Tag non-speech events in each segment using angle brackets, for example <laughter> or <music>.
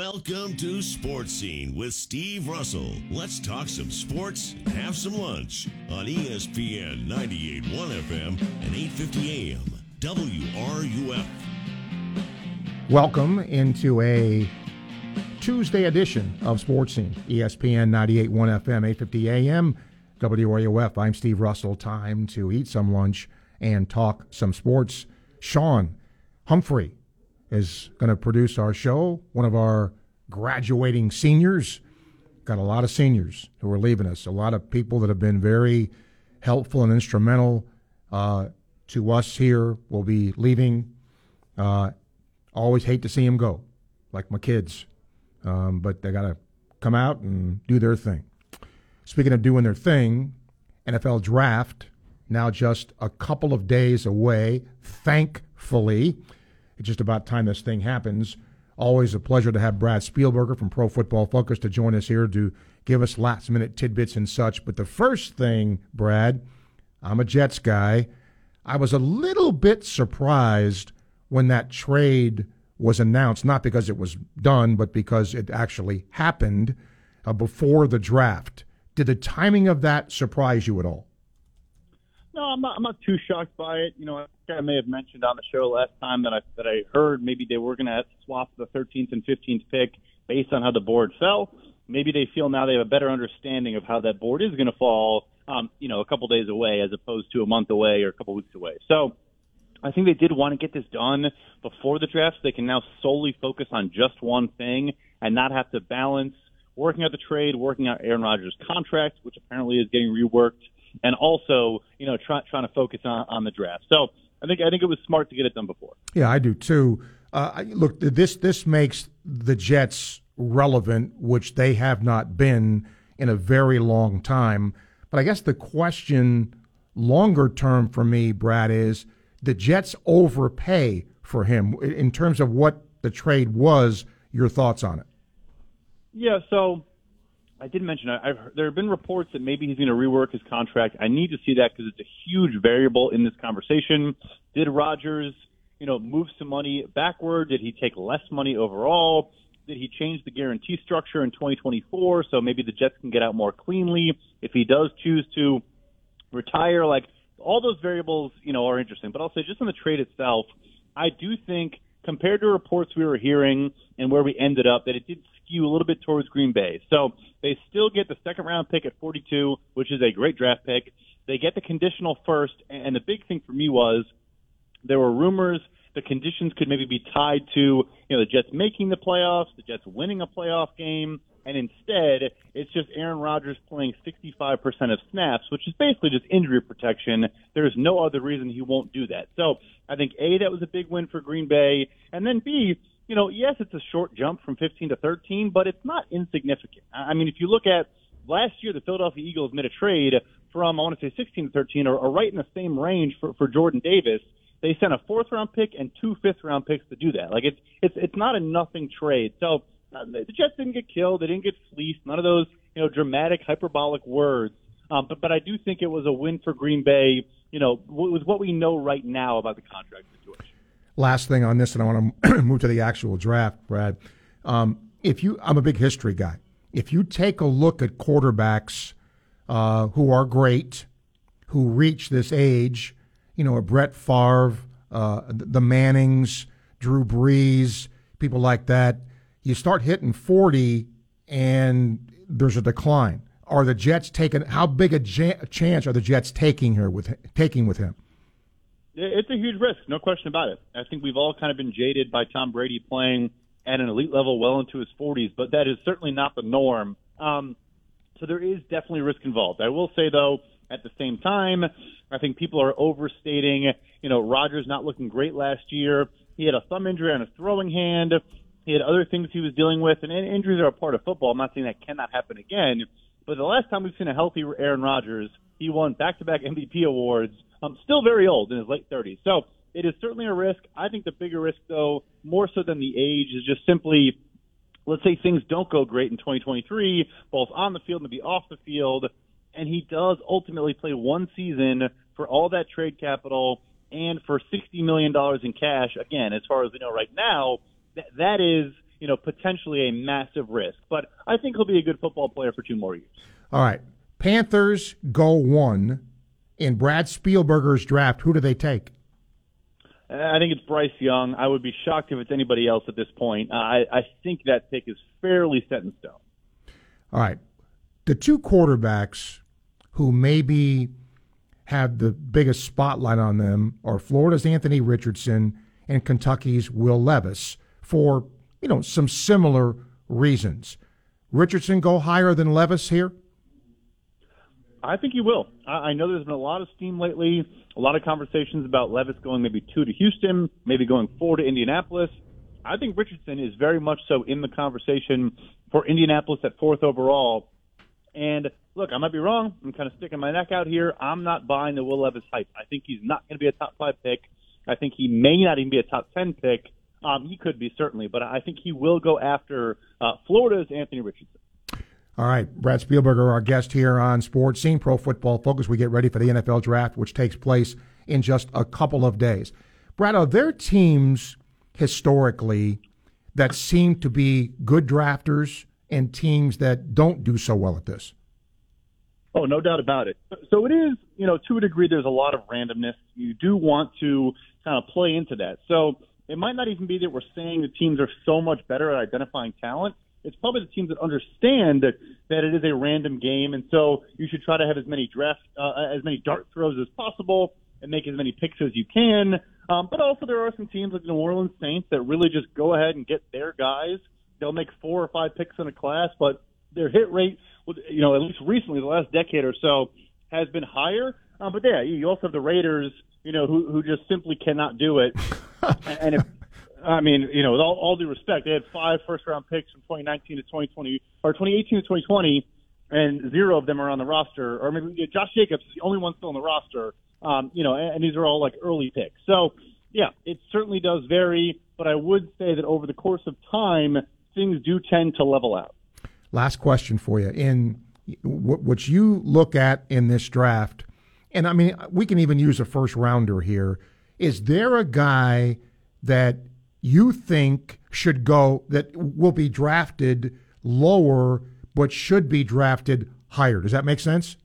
Welcome to Sports Scene with Steve Russell. Let's talk some sports and have some lunch on ESPN 98.1 FM and 8:50 AM. WRUF. Welcome into a Tuesday edition of Sports Scene, ESPN 98.1 FM, 850 AM, WRUF. I'm Steve Russell. Time to eat some lunch and talk some sports. Sean Humphrey is going to produce our show, one of our graduating seniors. Got a lot of seniors who are leaving us, a lot of people that have been very helpful and instrumental uh, to us here will be leaving. Uh, always hate to see them go, like my kids. Um, but they got to come out and do their thing. Speaking of doing their thing, NFL draft now just a couple of days away. Thankfully, it's just about time this thing happens. Always a pleasure to have Brad Spielberger from Pro Football Focus to join us here to give us last minute tidbits and such. But the first thing, Brad, I'm a Jets guy. I was a little bit surprised when that trade was announced, not because it was done, but because it actually happened uh, before the draft. Did the timing of that surprise you at all? No, I'm not. I'm not too shocked by it. You know, I think I may have mentioned on the show last time that I that I heard maybe they were going to swap the 13th and 15th pick based on how the board fell. Maybe they feel now they have a better understanding of how that board is going to fall. Um, you know, a couple days away as opposed to a month away or a couple weeks away. So. I think they did want to get this done before the draft so they can now solely focus on just one thing and not have to balance working out the trade, working out Aaron Rodgers' contract, which apparently is getting reworked, and also, you know, try, trying to focus on, on the draft. So I think I think it was smart to get it done before. Yeah, I do too. Uh, look, this this makes the Jets relevant, which they have not been in a very long time. But I guess the question, longer term for me, Brad, is the Jets overpay for him in terms of what the trade was. Your thoughts on it? Yeah, so I did mention I've there have been reports that maybe he's going to rework his contract. I need to see that because it's a huge variable in this conversation. Did Rodgers, you know, move some money backward? Did he take less money overall? Did he change the guarantee structure in 2024 so maybe the Jets can get out more cleanly if he does choose to retire? Like all those variables, you know, are interesting. But I'll say just on the trade itself, I do think compared to reports we were hearing and where we ended up that it did skew a little bit towards Green Bay. So they still get the second round pick at 42, which is a great draft pick. They get the conditional first, and the big thing for me was there were rumors the conditions could maybe be tied to you know the Jets making the playoffs, the Jets winning a playoff game, and instead it's just Aaron Rodgers playing 65% of snaps, which is basically just injury protection. There is no other reason he won't do that. So I think a that was a big win for Green Bay, and then b you know yes it's a short jump from 15 to 13, but it's not insignificant. I mean if you look at last year the Philadelphia Eagles made a trade from I want to say 16 to 13 or, or right in the same range for, for Jordan Davis they sent a fourth round pick and two fifth round picks to do that. Like it's it's it's not a nothing trade. So uh, the Jets didn't get killed, they didn't get fleeced, none of those you know dramatic hyperbolic words. Um, but but I do think it was a win for Green Bay. You know, with what we know right now about the contract. Last thing on this, and I want <clears throat> to move to the actual draft, Brad. Um, if you, I'm a big history guy. If you take a look at quarterbacks uh, who are great, who reach this age, you know, a Brett Favre, uh, the Mannings, Drew Brees, people like that, you start hitting 40, and there's a decline. Are the Jets taking? How big a chance are the Jets taking here with taking with him? It's a huge risk, no question about it. I think we've all kind of been jaded by Tom Brady playing at an elite level well into his 40s, but that is certainly not the norm. Um, so there is definitely risk involved. I will say though, at the same time, I think people are overstating. You know, Rodgers not looking great last year. He had a thumb injury on his throwing hand. He had other things he was dealing with, and injuries are a part of football. I'm not saying that cannot happen again, but the last time we've seen a healthy Aaron Rodgers, he won back-to-back MVP awards. Um, still very old in his late 30s. So it is certainly a risk. I think the bigger risk, though, more so than the age, is just simply let's say things don't go great in 2023, both on the field and maybe off the field, and he does ultimately play one season for all that trade capital and for $60 million in cash. Again, as far as we know right now, that, that is you know, potentially a massive risk. But I think he'll be a good football player for two more years. All right. Panthers go one. In Brad Spielberger's draft, who do they take? Uh, I think it's Bryce Young. I would be shocked if it's anybody else at this point. I, I think that pick is fairly set in stone. All right. The two quarterbacks who maybe have the biggest spotlight on them are Florida's Anthony Richardson and Kentucky's Will Levis for, you know, some similar reasons. Richardson go higher than Levis here? I think he will. I I know there's been a lot of steam lately, a lot of conversations about Levis going maybe two to Houston, maybe going four to Indianapolis. I think Richardson is very much so in the conversation for Indianapolis at fourth overall. And look, I might be wrong. I'm kind of sticking my neck out here. I'm not buying the Will Levis hype. I think he's not going to be a top five pick. I think he may not even be a top ten pick. Um, he could be certainly, but I think he will go after uh, Florida's Anthony Richardson. All right, Brad Spielberger, our guest here on Sports Scene Pro Football Focus. We get ready for the NFL Draft, which takes place in just a couple of days. Brad, are there teams historically that seem to be good drafters and teams that don't do so well at this? Oh, no doubt about it. So it is, you know, to a degree, there's a lot of randomness. You do want to kind of play into that. So it might not even be that we're saying the teams are so much better at identifying talent. It's probably the teams that understand that, that it is a random game, and so you should try to have as many draft, uh, as many dart throws as possible, and make as many picks as you can. Um, but also, there are some teams like the New Orleans Saints that really just go ahead and get their guys. They'll make four or five picks in a class, but their hit rate you know, at least recently, the last decade or so, has been higher. Uh, but yeah, you also have the Raiders, you know, who who just simply cannot do it. <laughs> and if I mean, you know, with all, all due respect, they had five first round picks from 2019 to 2020 or 2018 to 2020, and zero of them are on the roster. Or maybe Josh Jacobs is the only one still on the roster. Um, you know, and, and these are all like early picks. So yeah, it certainly does vary. But I would say that over the course of time, things do tend to level out. Last question for you. In what you look at in this draft, and I mean, we can even use a first rounder here. Is there a guy that you think should go that will be drafted lower, but should be drafted higher? Does that make sense?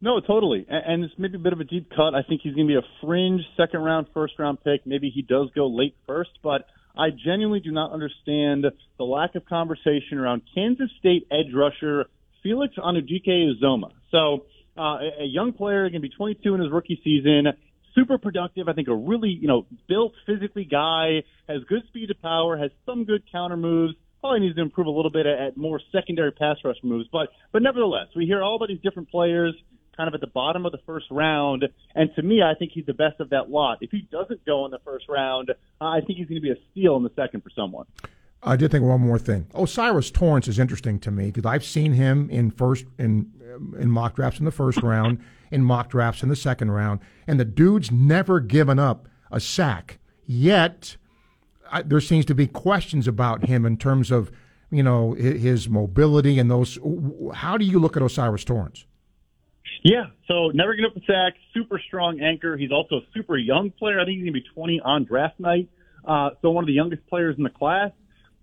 No, totally. And it's maybe a bit of a deep cut. I think he's going to be a fringe second round, first round pick. Maybe he does go late first, but I genuinely do not understand the lack of conversation around Kansas State edge rusher Felix Anudike-Uzomah. So, uh, a young player, going to be 22 in his rookie season, super productive. I think a really, you know, built physically guy, has good speed to power, has some good counter moves. Probably needs to improve a little bit at more secondary pass rush moves, but but nevertheless, we hear all about these different players kind of at the bottom of the first round. And to me, I think he's the best of that lot. If he doesn't go in the first round, I think he's going to be a steal in the second for someone. I did think one more thing. O'Cyrus Torrence is interesting to me because I've seen him in first in in mock drafts in the first <laughs> round, in mock drafts in the second round, and the dude's never given up a sack. Yet I, there seems to be questions about him in terms of you know his mobility and those. How do you look at O'Cyrus Torrence? Yeah, so never get up a sack, super strong anchor. He's also a super young player. I think he's going to be 20 on draft night. Uh, so one of the youngest players in the class.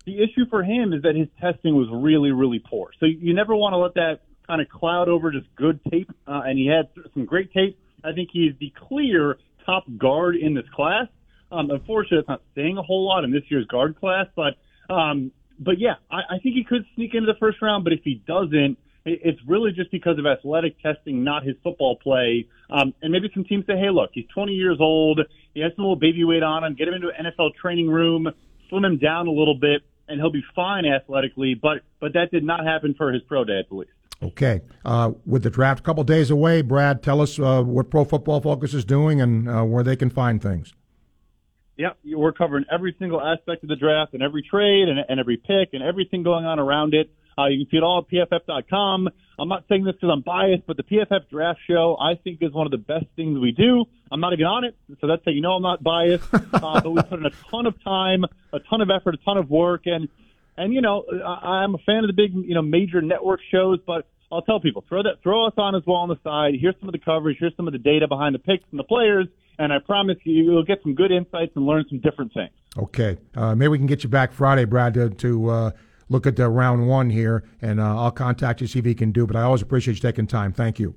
The issue for him is that his testing was really, really poor. So you never want to let that kind of cloud over just good tape. Uh, and he had some great tape. I think he's the clear top guard in this class. Um, unfortunately, it's not saying a whole lot in this year's guard class, but um, but yeah, I, I think he could sneak into the first round. But if he doesn't, it's really just because of athletic testing, not his football play. Um, and maybe some teams say, hey, look, he's 20 years old. He has some little baby weight on him. Get him into an NFL training room, slim him down a little bit, and he'll be fine athletically. But but that did not happen for his pro day, at least. Okay. Uh, with the draft a couple days away, Brad, tell us uh, what Pro Football Focus is doing and uh, where they can find things. Yep, we're covering every single aspect of the draft and every trade and, and every pick and everything going on around it. Uh, you can see it all at pff.com. I'm not saying this because I'm biased, but the PFF Draft Show I think is one of the best things we do. I'm not even on it, so that's how you know I'm not biased. <laughs> Uh, but we put in a ton of time, a ton of effort, a ton of work, and and you know I, I'm a fan of the big you know major network shows, but I'll tell people throw that throw us on as well on the side. Here's some of the coverage. Here's some of the data behind the picks and the players, and I promise you, you'll get some good insights and learn some different things. Okay, uh, maybe we can get you back Friday, Brad, to, to uh, look at the round one here, and uh, I'll contact you see if he can do. But I always appreciate you taking time. Thank you.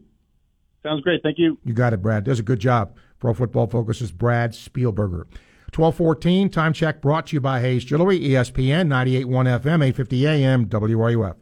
Sounds great. Thank you. You got it, Brad. Does a good job. Pro Football Focus is Brad Spielberger. 1214, time check brought to you by Hayes Jewelry, ESPN, 98.1 FM, 850 AM, WRUF.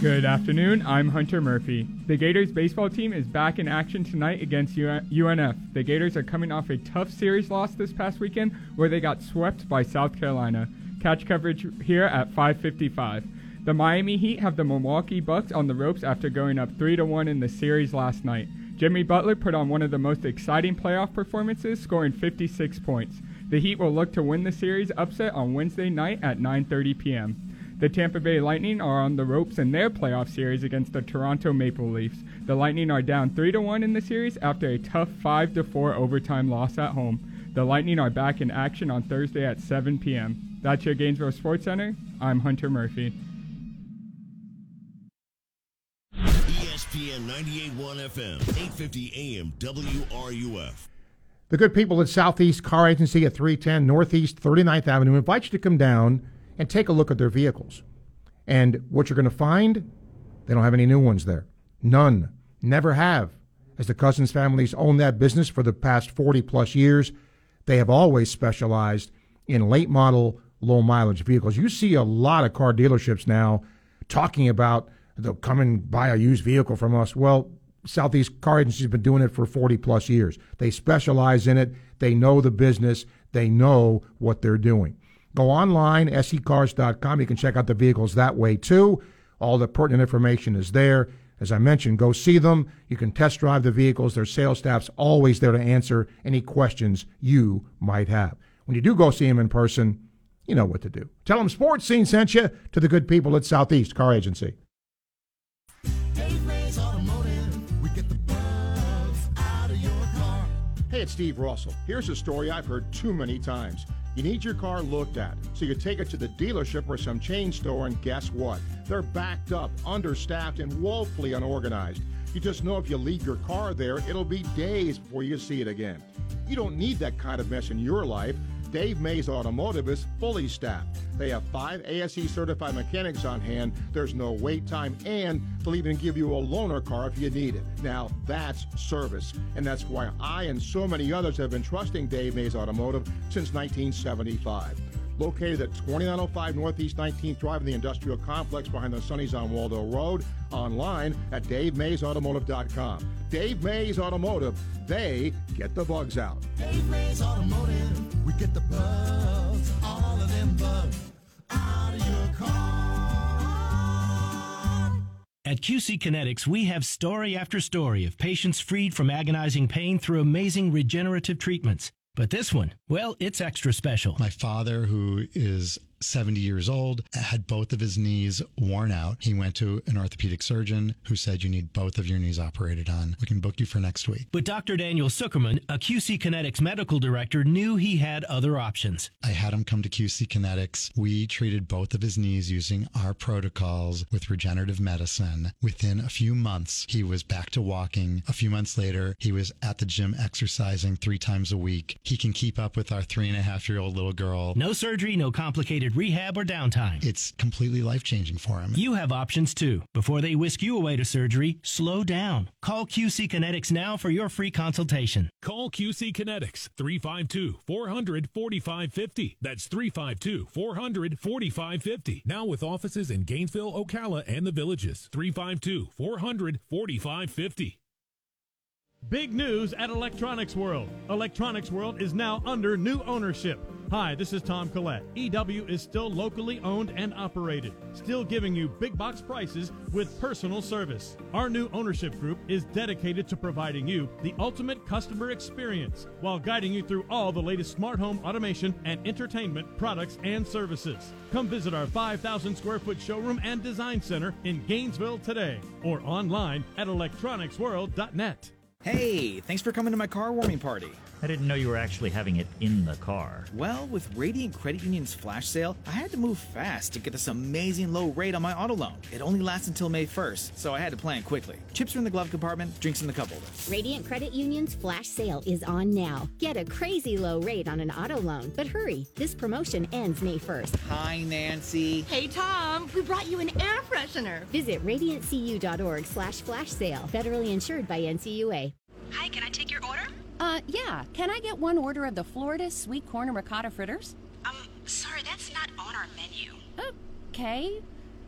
Good afternoon. I'm Hunter Murphy. The Gators baseball team is back in action tonight against UNF. The Gators are coming off a tough series loss this past weekend where they got swept by South Carolina. Catch coverage here at 5:55. The Miami Heat have the Milwaukee Bucks on the ropes after going up 3 to 1 in the series last night. Jimmy Butler put on one of the most exciting playoff performances, scoring 56 points. The Heat will look to win the series upset on Wednesday night at 9:30 p.m. The Tampa Bay Lightning are on the ropes in their playoff series against the Toronto Maple Leafs. The Lightning are down 3 to 1 in the series after a tough 5 to 4 overtime loss at home. The Lightning are back in action on Thursday at 7 p.m. That's your Gainesville Sports Center. I'm Hunter Murphy. ESPN 98.1 FM, 850 AM, WRUF. The good people at Southeast Car Agency at 310 Northeast 39th Avenue invite you to come down and take a look at their vehicles. And what you're going to find, they don't have any new ones there. None. Never have. As the Cousins families own that business for the past 40 plus years, they have always specialized in late model, low mileage vehicles. You see a lot of car dealerships now talking about they'll come and buy a used vehicle from us. Well, Southeast Car Agency has been doing it for 40 plus years. They specialize in it. They know the business. They know what they're doing. Go online, secars.com. You can check out the vehicles that way too. All the pertinent information is there. As I mentioned, go see them. You can test drive the vehicles. Their sales staff's always there to answer any questions you might have. When you do go see them in person, you know what to do. Tell them Sports Scene sent you to the good people at Southeast Car Agency. Hey, it's Steve Russell. Here's a story I've heard too many times. You need your car looked at, so you take it to the dealership or some chain store, and guess what? They're backed up, understaffed, and woefully unorganized. You just know if you leave your car there, it'll be days before you see it again. You don't need that kind of mess in your life. Dave Mays Automotive is fully staffed. They have five ASE certified mechanics on hand. There's no wait time, and they'll even give you a loaner car if you need it. Now, that's service. And that's why I and so many others have been trusting Dave Mays Automotive since 1975 located at 2905 Northeast 19th Drive in the industrial complex behind the Sunny's on Waldo Road. Online at DaveMaysAutomotive.com. Dave Mays Automotive, they get the bugs out. Dave Mays Automotive, we get the bugs, all of them bugs, out of your car. At QC Kinetics, we have story after story of patients freed from agonizing pain through amazing regenerative treatments. But this one, well, it's extra special. My father, who is 70 years old, had both of his knees worn out. He went to an orthopedic surgeon who said, You need both of your knees operated on. We can book you for next week. But Dr. Daniel Zuckerman, a QC Kinetics medical director, knew he had other options. I had him come to QC Kinetics. We treated both of his knees using our protocols with regenerative medicine. Within a few months, he was back to walking. A few months later, he was at the gym exercising three times a week. He can keep up with our three and a half year old little girl. No surgery, no complicated rehab or downtime. It's completely life changing for him. You have options too. Before they whisk you away to surgery, slow down. Call QC Kinetics now for your free consultation. Call QC Kinetics 352 400 4550. That's 352 400 4550. Now with offices in Gainesville, Ocala, and the villages. 352 400 4550. Big news at Electronics World. Electronics World is now under new ownership. Hi, this is Tom Collette. EW is still locally owned and operated, still giving you big box prices with personal service. Our new ownership group is dedicated to providing you the ultimate customer experience while guiding you through all the latest smart home automation and entertainment products and services. Come visit our 5,000 square foot showroom and design center in Gainesville today or online at electronicsworld.net. Hey, thanks for coming to my car warming party. I didn't know you were actually having it in the car. Well, with Radiant Credit Union's flash sale, I had to move fast to get this amazing low rate on my auto loan. It only lasts until May 1st, so I had to plan quickly. Chips are in the glove compartment, drinks in the cup holder. Radiant Credit Union's flash sale is on now. Get a crazy low rate on an auto loan, but hurry, this promotion ends May 1st. Hi, Nancy. Hey, Tom, we brought you an air freshener. Visit radiantcu.org slash flash sale. Federally insured by NCUA. Hi, can I take your order? Uh, yeah. Can I get one order of the Florida sweet corn and ricotta fritters? Um, sorry, that's not on our menu. Okay.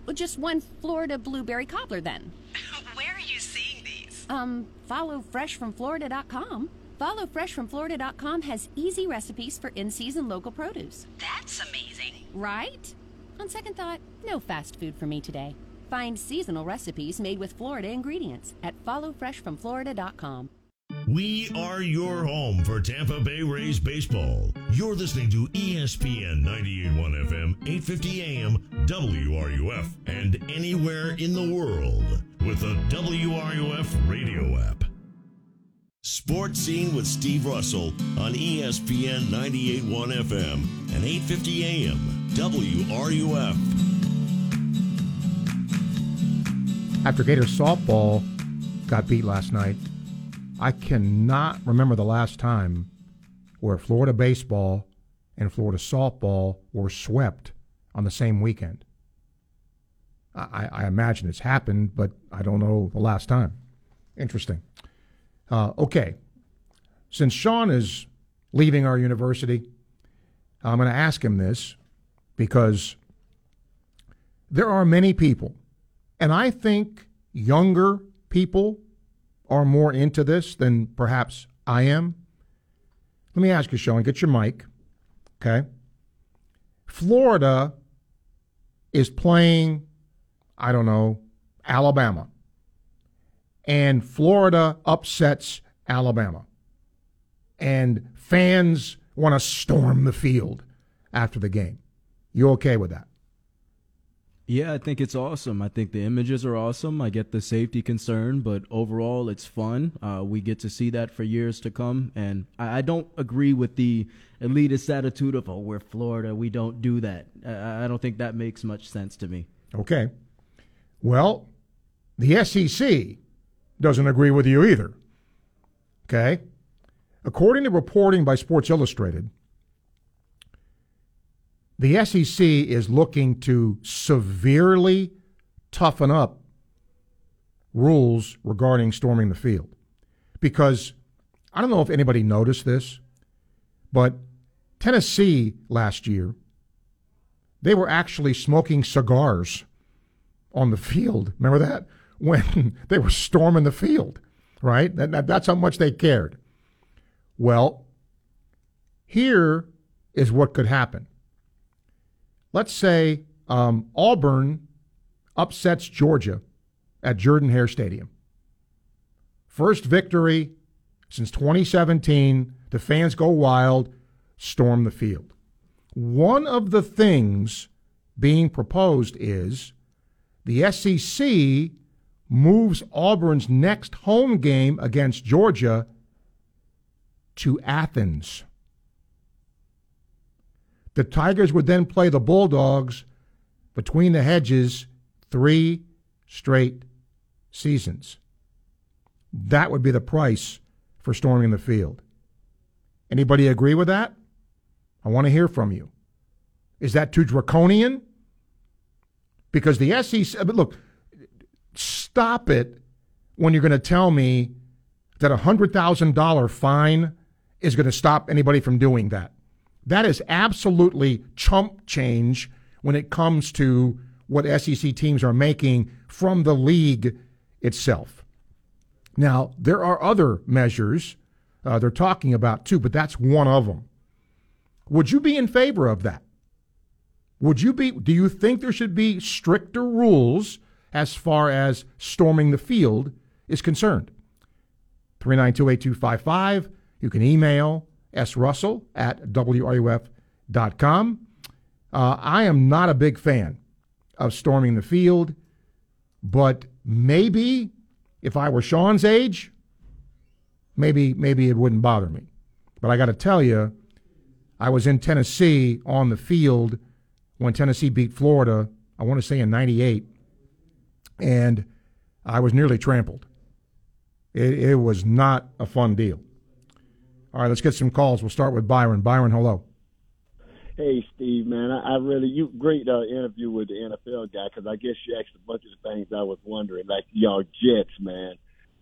Well, just one Florida blueberry cobbler then. <laughs> Where are you seeing these? Um, follow freshfromflorida.com. Follow freshfromflorida.com has easy recipes for in-season local produce. That's amazing. Right? On second thought, no fast food for me today. Find seasonal recipes made with Florida ingredients at followfreshfromflorida.com. We are your home for Tampa Bay Rays baseball. You're listening to ESPN 98.1 FM, 8:50 AM, WRUF, and anywhere in the world with the WRUF radio app. Sports Scene with Steve Russell on ESPN 98.1 FM and 8:50 AM, WRUF. After Gator softball got beat last night, I cannot remember the last time where Florida baseball and Florida softball were swept on the same weekend. I, I imagine it's happened, but I don't know the last time. Interesting. Uh, okay. Since Sean is leaving our university, I'm going to ask him this because there are many people, and I think younger people are more into this than perhaps I am. Let me ask you, Sean, get your mic. Okay. Florida is playing, I don't know, Alabama. And Florida upsets Alabama. And fans want to storm the field after the game. You okay with that? Yeah, I think it's awesome. I think the images are awesome. I get the safety concern, but overall, it's fun. Uh, we get to see that for years to come. And I, I don't agree with the elitist attitude of, oh, we're Florida. We don't do that. I, I don't think that makes much sense to me. Okay. Well, the SEC doesn't agree with you either. Okay? According to reporting by Sports Illustrated, the SEC is looking to severely toughen up rules regarding storming the field. Because I don't know if anybody noticed this, but Tennessee last year, they were actually smoking cigars on the field. Remember that? <laughs> When they were storming the field, right? That, that, that's how much they cared. Well, here is what could happen. Let's say um, Auburn upsets Georgia at Jordan Hare Stadium. First victory since 2017. The fans go wild, storm the field. One of the things being proposed is the SEC moves Auburn's next home game against Georgia to Athens. The Tigers would then play the Bulldogs between the hedges three straight seasons. That would be the price for storming the field. Anybody agree with that? I want to hear from you. Is that too draconian? Because the SEC, uh, but look, stop it when you're going to tell me that a $100,000 fine is going to stop anybody from doing that. That is absolutely chump change when it comes to what SEC teams are making from the league itself. Now, there are other measures uh, they're talking about too, but that's one of them. Would you be in favor of that? Would you be? Do you think there should be stricter rules as far as storming the field is concerned? 392 8255. You can email srussell at wruf.com. Uh, I am not a big fan of storming the field, but maybe if I were Sean's age, maybe maybe it wouldn't bother me. But I got to tell you, I was in Tennessee on the field when Tennessee beat Florida. I want to say in '98, and I was nearly trampled. It, it was not a fun deal. All right, let's get some calls. We'll start with Byron. Byron, hello. Hey, Steve, man, I, I really you great uh, interview with the NFL guy because I guess you asked a bunch of the things I was wondering, like y'all Jets, man.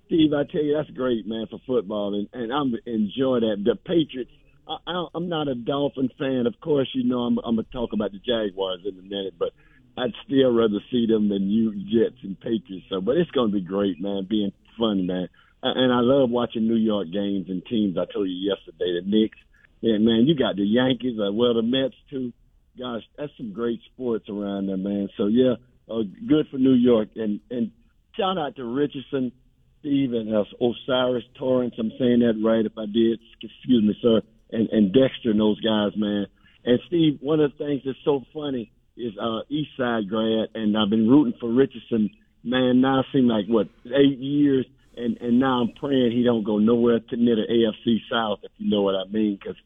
Steve, I tell you that's great, man, for football, and and I'm enjoying that. The Patriots, I, I, I'm not a Dolphin fan, of course. You know, I'm I'm gonna talk about the Jaguars in a minute, but I'd still rather see them than you Jets and Patriots. So, but it's gonna be great, man, being fun, man. And I love watching New York games and teams. I told you yesterday, the Knicks yeah, man, you got the Yankees, uh, well, the Mets too. Gosh, that's some great sports around there, man. So yeah, uh, good for New York, and and shout out to Richardson, Steve, and uh, O'Cyrus Torrence. I'm saying that right. If I did, excuse me, sir. And and Dexter and those guys, man. And Steve, one of the things that's so funny is uh East Side grad, and I've been rooting for Richardson. Man, now it seems like what eight years and and now I'm praying he don't go nowhere to near the AFC South, if you know what I mean, because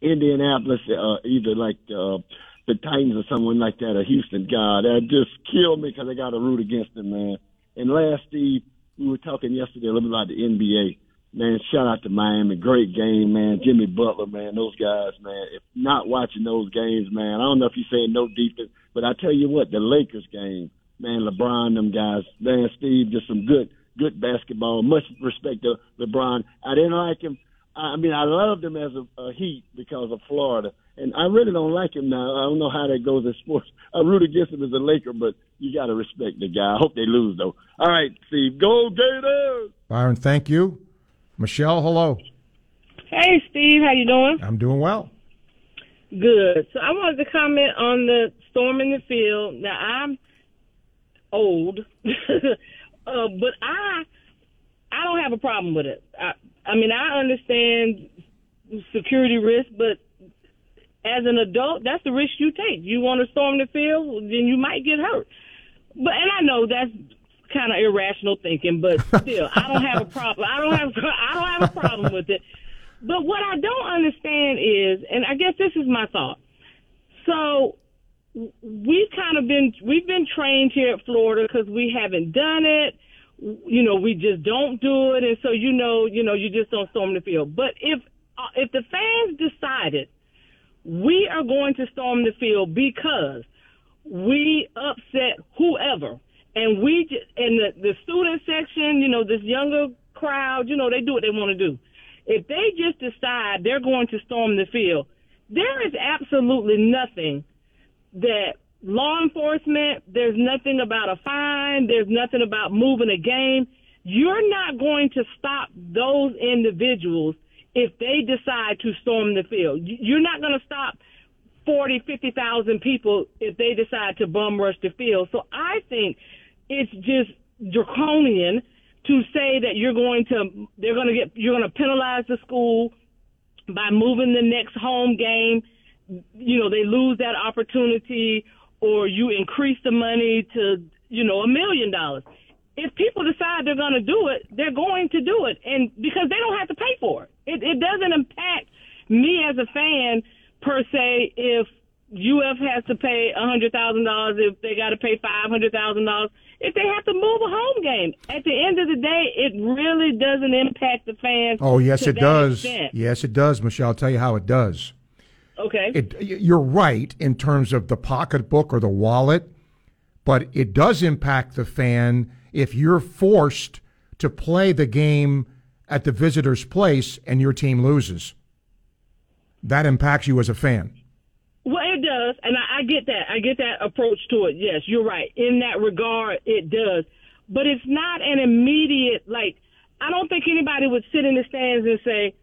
Indianapolis, uh, either like uh, the Titans or someone like that, or Houston, God, that just killed me because I got to root against them, man. And last, Steve, we were talking yesterday a little bit about the NBA. Man, shout out to Miami. Great game, man. Jimmy Butler, man. Those guys, man. If not watching those games, man, I don't know if you're saying no defense, but I tell you what, the Lakers game, man, LeBron, them guys, man, Steve, just some good good basketball. Much respect to LeBron. I didn't like him. I mean, I loved him as a, a Heat because of Florida, and I really don't like him now. I don't know how that goes in sports. I root against him as a Laker, but you got to respect the guy. I hope they lose though. All right, Steve, go Gators! Byron, thank you. Michelle, hello. Hey, Steve, how you doing? I'm doing well. Good. So I wanted to comment on the storm in the field. Now I'm old, <laughs> uh, but I I don't have a problem with it. I, I mean, I understand security risk, but as an adult, that's the risk you take. You want to storm the field, then you might get hurt. But and I know that's kind of irrational thinking, but <laughs> still, I don't have a problem. I don't have <laughs> I don't have a problem with it. But what I don't understand is, and I guess this is my thought. So we've kind of been we've been trained here at Florida because we haven't done it you know, we just don't do it, and so you know, you know, you just don't storm the field. But if uh, if the fans decided we are going to storm the field because we upset whoever, and we just, and the the student section, you know, this younger crowd, you know, they do what they want to do. If they just decide they're going to storm the field, there is absolutely nothing that law enforcement, there's nothing about a fine, there's nothing about moving a game. You're not going to stop those individuals if they decide to storm the field. You're not going to stop 40, 50,000 people if they decide to bum rush the field. So I think it's just draconian to say that you're going to, they're going to get, you're going to penalize the school by moving the next home game. You know, they lose that opportunity or you increase the money to, you know, a million dollars. If people decide they're going to do it, they're going to do it, and because they don't have to pay for it. It, it doesn't impact me as a fan per se if UF has to pay a hundred thousand dollars, if they got to pay five hundred thousand dollars, if they have to move a home game. At the end of the day, it really doesn't impact the fans. Oh yes, it does. Extent. Yes, it does, Michelle. I'll tell you how it does. Okay. It, you're right in terms of the pocketbook or the wallet, but it does impact the fan if you're forced to play the game at the visitor's place and your team loses. That impacts you as a fan. Well, it does, and I, I get that. I get that approach to it. Yes, you're right. In that regard, it does. But it's not an immediate, like, I don't think anybody would sit in the stands and say,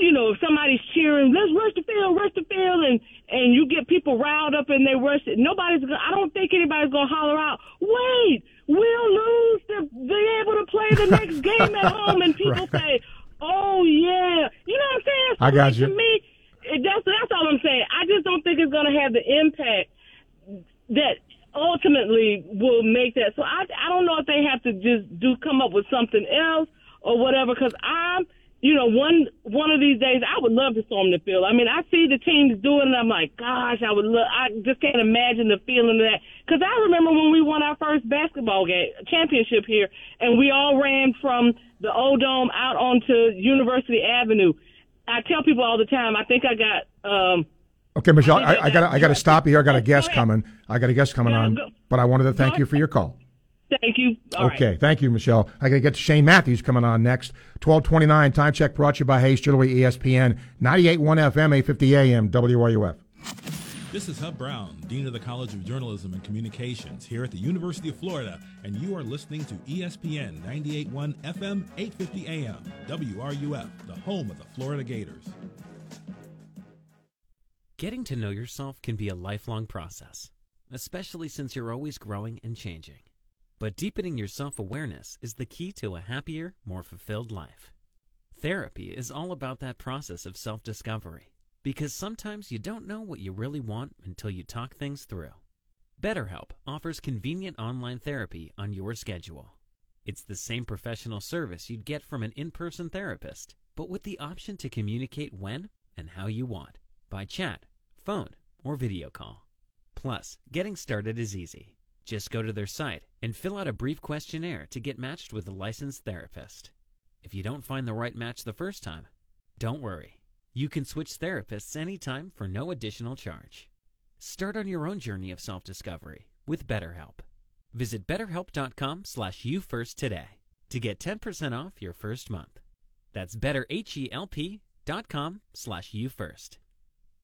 you know, if somebody's cheering, let's rush the field, rush the field, and and you get people riled up and they rush it. Nobody's gonna. I don't think anybody's gonna holler out, "Wait, we'll lose to be able to play the next <laughs> game at home," and people Right. say, "Oh yeah," you know what I'm saying? So, I got you. To me, it, that's that's all I'm saying. I just don't think it's gonna have the impact that ultimately will make that. So I I don't know if they have to just do come up with something else or whatever. Because I'm you know, one one of these days, I would love to storm the field. I mean, I see the teams doing, it, and I'm like, gosh, I would love. I just can't imagine the feeling of that. Because I remember when we won our first basketball game championship here, and we all ran from the old dome out onto University Avenue. I tell people all the time. I think I got. um Okay, Michelle, I, I got I got to stop you here. I got a guest coming. I got a guest coming on, but I wanted to thank you for your call. Thank you. All right. okay, thank you, Michelle. I got to get to Shane Matthews coming on next. Twelve twenty nine time check brought to you by Hayes Jewelry, ESPN, 98.1 FM, eight fifty AM, WRUF. This is Hub Brown, Dean of the College of Journalism and Communications here at the University of Florida, and you are listening to ESPN 98.1 FM, 850 AM, WRUF, the home of the Florida Gators. Getting to know yourself can be a lifelong process, especially since you're always growing and changing. But deepening your self awareness is the key to a happier, more fulfilled life. Therapy is all about that process of self discovery because sometimes you don't know what you really want until you talk things through. BetterHelp offers convenient online therapy on your schedule. It's the same professional service you'd get from an in person therapist, but with the option to communicate when and how you want by chat, phone, or video call. Plus, getting started is easy. Just go to their site and fill out a brief questionnaire to get matched with a licensed therapist. If you don't find the right match the first time, don't worry. You can switch therapists anytime for no additional charge. Start on your own journey of self-discovery with BetterHelp. Visit betterhelp.com slash you today to get 10% off your first month. That's betterhelp.com slash you first.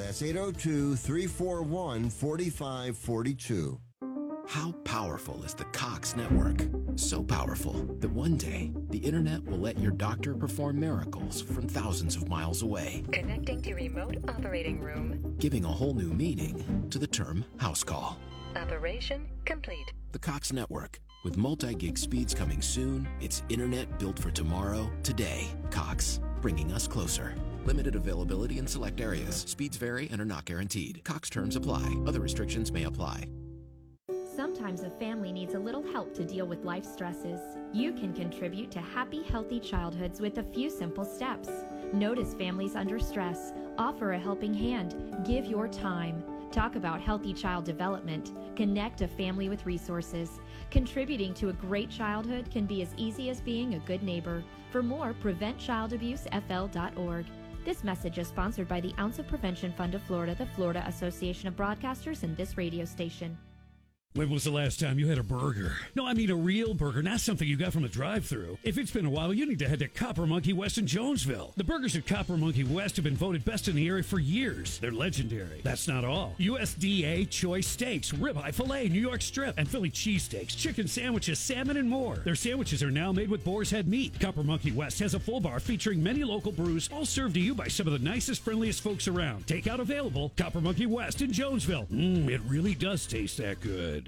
That's 802 341 4542. How powerful is the Cox network? So powerful that one day the internet will let your doctor perform miracles from thousands of miles away, Connecting to remote operating room. giving a whole new meaning to the term house call. Operation complete. The Cox network. With multi gig speeds coming soon, it's internet built for tomorrow, today. Cox, bringing us closer. Limited availability in select areas. Speeds vary and are not guaranteed. Cox terms apply. Other restrictions may apply. Sometimes a family needs a little help to deal with life stresses. You can contribute to happy, healthy childhoods with a few simple steps. Notice families under stress, offer a helping hand, give your time. Talk about healthy child development, connect a family with resources. Contributing to a great childhood can be as easy as being a good neighbor. For more, preventchildabusefl.org. This message is sponsored by the Ounce of Prevention Fund of Florida, the Florida Association of Broadcasters, and this radio station. When was the last time you had a burger? No, I mean a real burger, not something you got from a drive-through. If it's been a while, you need to head to Copper Monkey West in Jonesville. The burgers at Copper Monkey West have been voted best in the area for years. They're legendary. That's not all. USDA choice steaks, ribeye filet, New York strip, and Philly cheesesteaks, chicken sandwiches, salmon, and more. Their sandwiches are now made with boar's head meat. Copper Monkey West has a full bar featuring many local brews, all served to you by some of the nicest, friendliest folks around. Takeout available. Copper Monkey West in Jonesville. Mmm, it really does taste that good.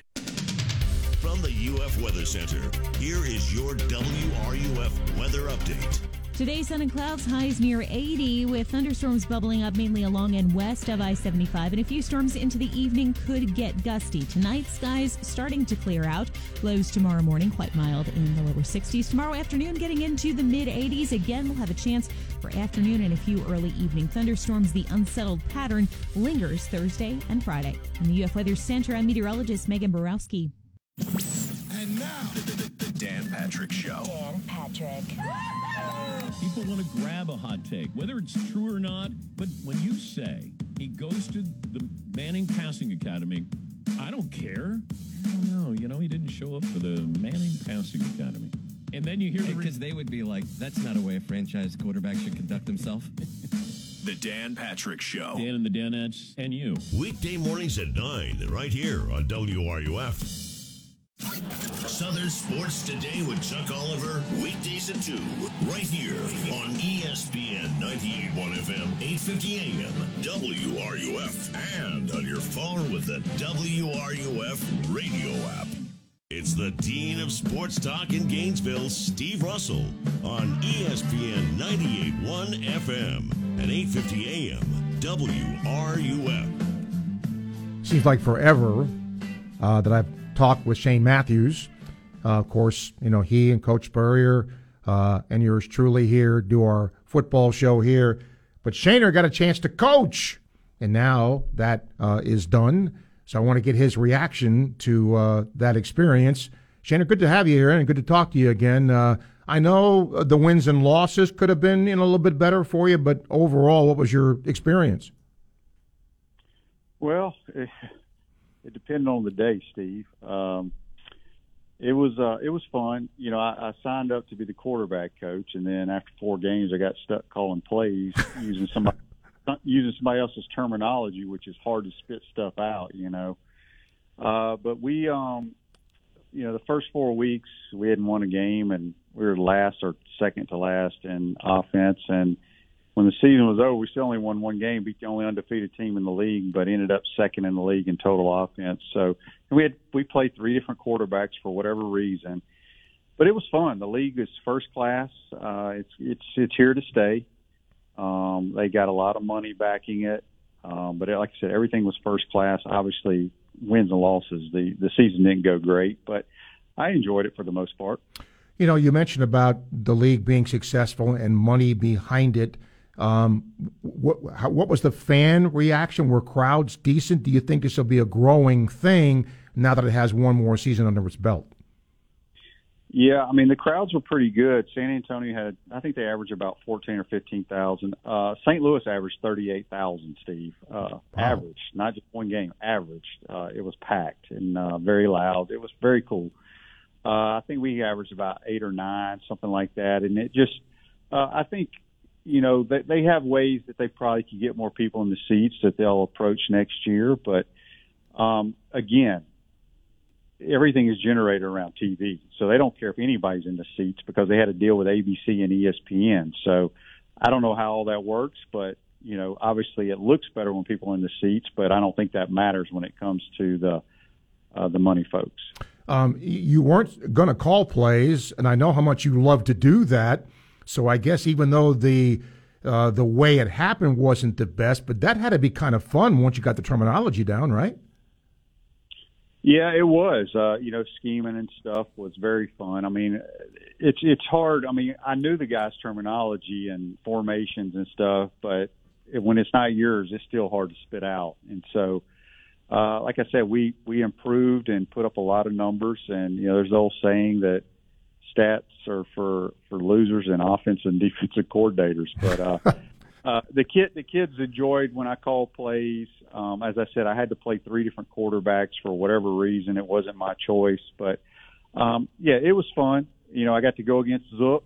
From the UF Weather Center, here is your WRUF weather update. Today, sun and clouds, highs near 80, with thunderstorms bubbling up mainly along and west of I 75, and a few storms into the evening could get gusty. Tonight, skies starting to clear out. Lows tomorrow morning, quite mild in the lower 60s. Tomorrow afternoon, getting into the mid 80s. Again, we'll have a chance for afternoon and a few early evening thunderstorms. The unsettled pattern lingers Thursday and Friday. In the UF Weather Center, I'm meteorologist Megan Borowski. And now, the Dan Patrick Show. Dan Patrick. People want to grab a hot take, whether it's true or not. But when you say he goes boosted the Manning Passing Academy. I don't care. No. You know, he didn't show up for the Manning Passing Academy. And then you hear the Because they would be like, that's not a way a franchise quarterback should conduct himself. <laughs> The Dan Patrick Show. Dan and the Danettes and you. Weekday mornings at 9, right here on WRUF. Southern Sports Today with Chuck Oliver, weekdays at 2, right here on ESPN 98.1 FM, 850 AM, WRUF, and on your phone with the WRUF radio app. It's the Dean of Sports Talk in Gainesville, Steve Russell, on ESPN 98.1 FM and 850 AM, WRUF. Seems like forever uh, that I've talked with Shane Matthews. Uh, of course, you know, he and Coach Spurrier uh, and yours truly here do our football show here. But Shaner got a chance to coach, and now that uh, is done. So I want to get his reaction to uh, that experience. Shaner, good to have you here and good to talk to you again. Uh, I know the wins and losses could have been you know, a little bit better for you, but overall, what was your experience? Well, it, depended on the day, Steve. Um, it was uh, it was fun. You know, I, I signed up to be the quarterback coach, and then after four games, I got stuck calling plays <laughs> using somebody using somebody else's terminology, which is hard to spit stuff out. You know, uh, but we, um, you know, the first four weeks we hadn't won a game, and we were last or second to last in offense, and when the season was over, we still only won one game, beat the only undefeated team in the league, but ended up second in the league in total offense. So we had we played three different quarterbacks for whatever reason, but it was fun. The league is first class. Uh, it's it's it's here to stay. Um, they got a lot of money backing it, um, but like I said, everything was first class. Obviously, wins and losses. The the season didn't go great, but I enjoyed it for the most part. You know, you mentioned about the league being successful and money behind it. Um, what how, what was the fan reaction? Were crowds decent? Do you think this will be a growing thing now that it has one more season under its belt? Yeah, I mean the crowds were pretty good. San Antonio had, I think they averaged about fourteen or fifteen thousand. Uh, St. Louis averaged thirty-eight thousand. Steve, uh, average, not just one game, average. Uh, it was packed and uh, very loud. It was very cool. Uh, I think we averaged about eight or nine, something like that. And it just, uh, I think, you know, they, they have ways that they probably could get more people in the seats that they'll approach next year. But um, again, everything is generated around TV. So they don't care if anybody's in the seats because they had to deal with ABC and ESPN. So I don't know how all that works, but you know, obviously it looks better when people are in the seats, but I don't think that matters when it comes to the uh, the money folks. Um, you weren't going to call plays, and I know how much you love to do that. So I guess even though the uh, the way it happened wasn't the best, but that had to be kind of fun once you got the terminology down, right? Yeah, it was. Uh, you know, scheming and stuff was very fun. I mean, it's it's hard. I mean, I knew the guys' terminology and formations and stuff, but when it's not yours, it's still hard to spit out. And so, uh, like I said, we we improved and put up a lot of numbers. And you know, there's the old saying that stats are for for losers and offensive <laughs> and defensive coordinators. But uh, <laughs> uh, the kid the kids enjoyed when I called plays. Um, as I said, I had to play three different quarterbacks for whatever reason. It wasn't my choice, but um, yeah, it was fun. You know, I got to go against Zook.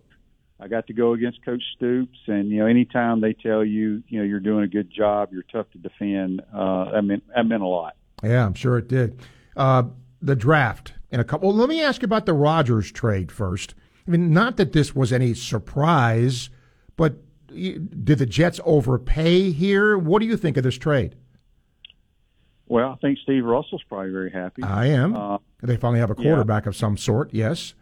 I got to go against Coach Stoops, and you know, anytime they tell you, you know, you're doing a good job, you're tough to defend. Uh, that meant that meant a lot. Yeah, I'm sure it did. Uh, the draft in a couple. Well, let me ask you about the Rodgers trade first. I mean, not that this was any surprise, but did the Jets overpay here? What do you think of this trade? Well, I think Steve Russell's probably very happy. I am. Uh, they finally have a quarterback yeah. of some sort. Yes.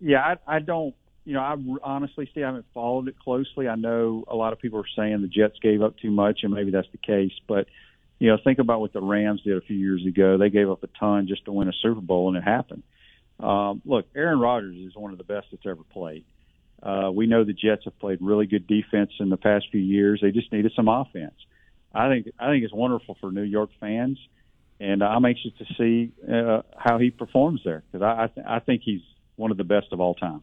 Yeah, I, I don't. You know, I honestly, Steve, I haven't followed it closely. I know a lot of people are saying the Jets gave up too much, and maybe that's the case. But you know, think about what the Rams did a few years ago. They gave up a ton just to win a Super Bowl, and it happened. Um, look, Aaron Rodgers is one of the best that's ever played. Uh, we know the Jets have played really good defense in the past few years. They just needed some offense. I think I think it's wonderful for New York fans, and I'm anxious to see uh, how he performs there because I I, th- I think he's one of the best of all time.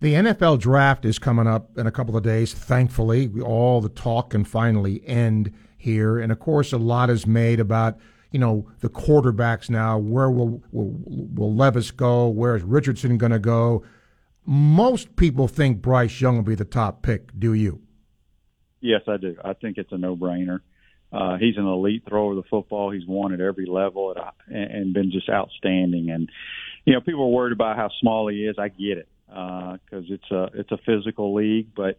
The NFL draft is coming up in a couple of days. Thankfully, all the talk can finally end here, and of course, a lot is made about you know the quarterbacks now. Where will will, will Levis go? Where is Richardson going to go? Most people think Bryce Young will be the top pick. Do you? Yes, I do. I think it's a no-brainer. Uh, he's an elite thrower of the football. He's won at every level and, and been just outstanding. And you know, people are worried about how small he is. I get it because uh, it's a it's a physical league, but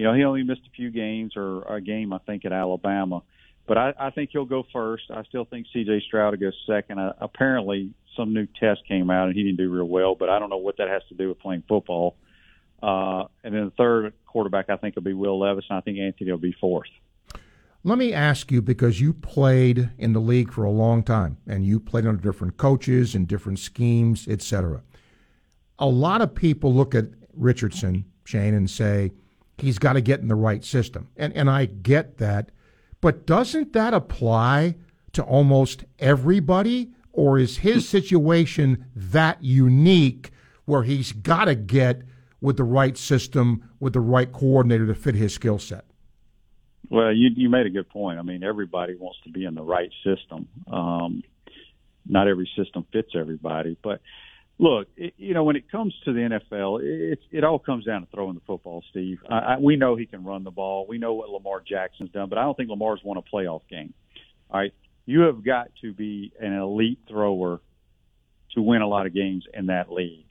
you know he only missed a few games or a game I think at Alabama. But I, I think he'll go first. I still think C.J. Stroud will go second. Uh, apparently, some new test came out and he didn't do real well, but I don't know what that has to do with playing football. Uh, and then the third quarterback I think will be Will Levis, and I think Anthony will be fourth. Let me ask you because you played in the league for a long time and you played under different coaches and different schemes, etc. A lot of people look at Richardson, Shane, and say he's got to get in the right system. And and I get that, but doesn't that apply to almost everybody or is his situation that unique where he's got to get with the right system with the right coordinator to fit his skill set? Well, you you made a good point. I mean, everybody wants to be in the right system. Um, not every system fits everybody, but look, it, you know, when it comes to the NFL, it it all comes down to throwing the football. Steve, I, I, we know he can run the ball. We know what Lamar Jackson's done, but I don't think Lamar's won a playoff game. All right, you have got to be an elite thrower to win a lot of games in that league.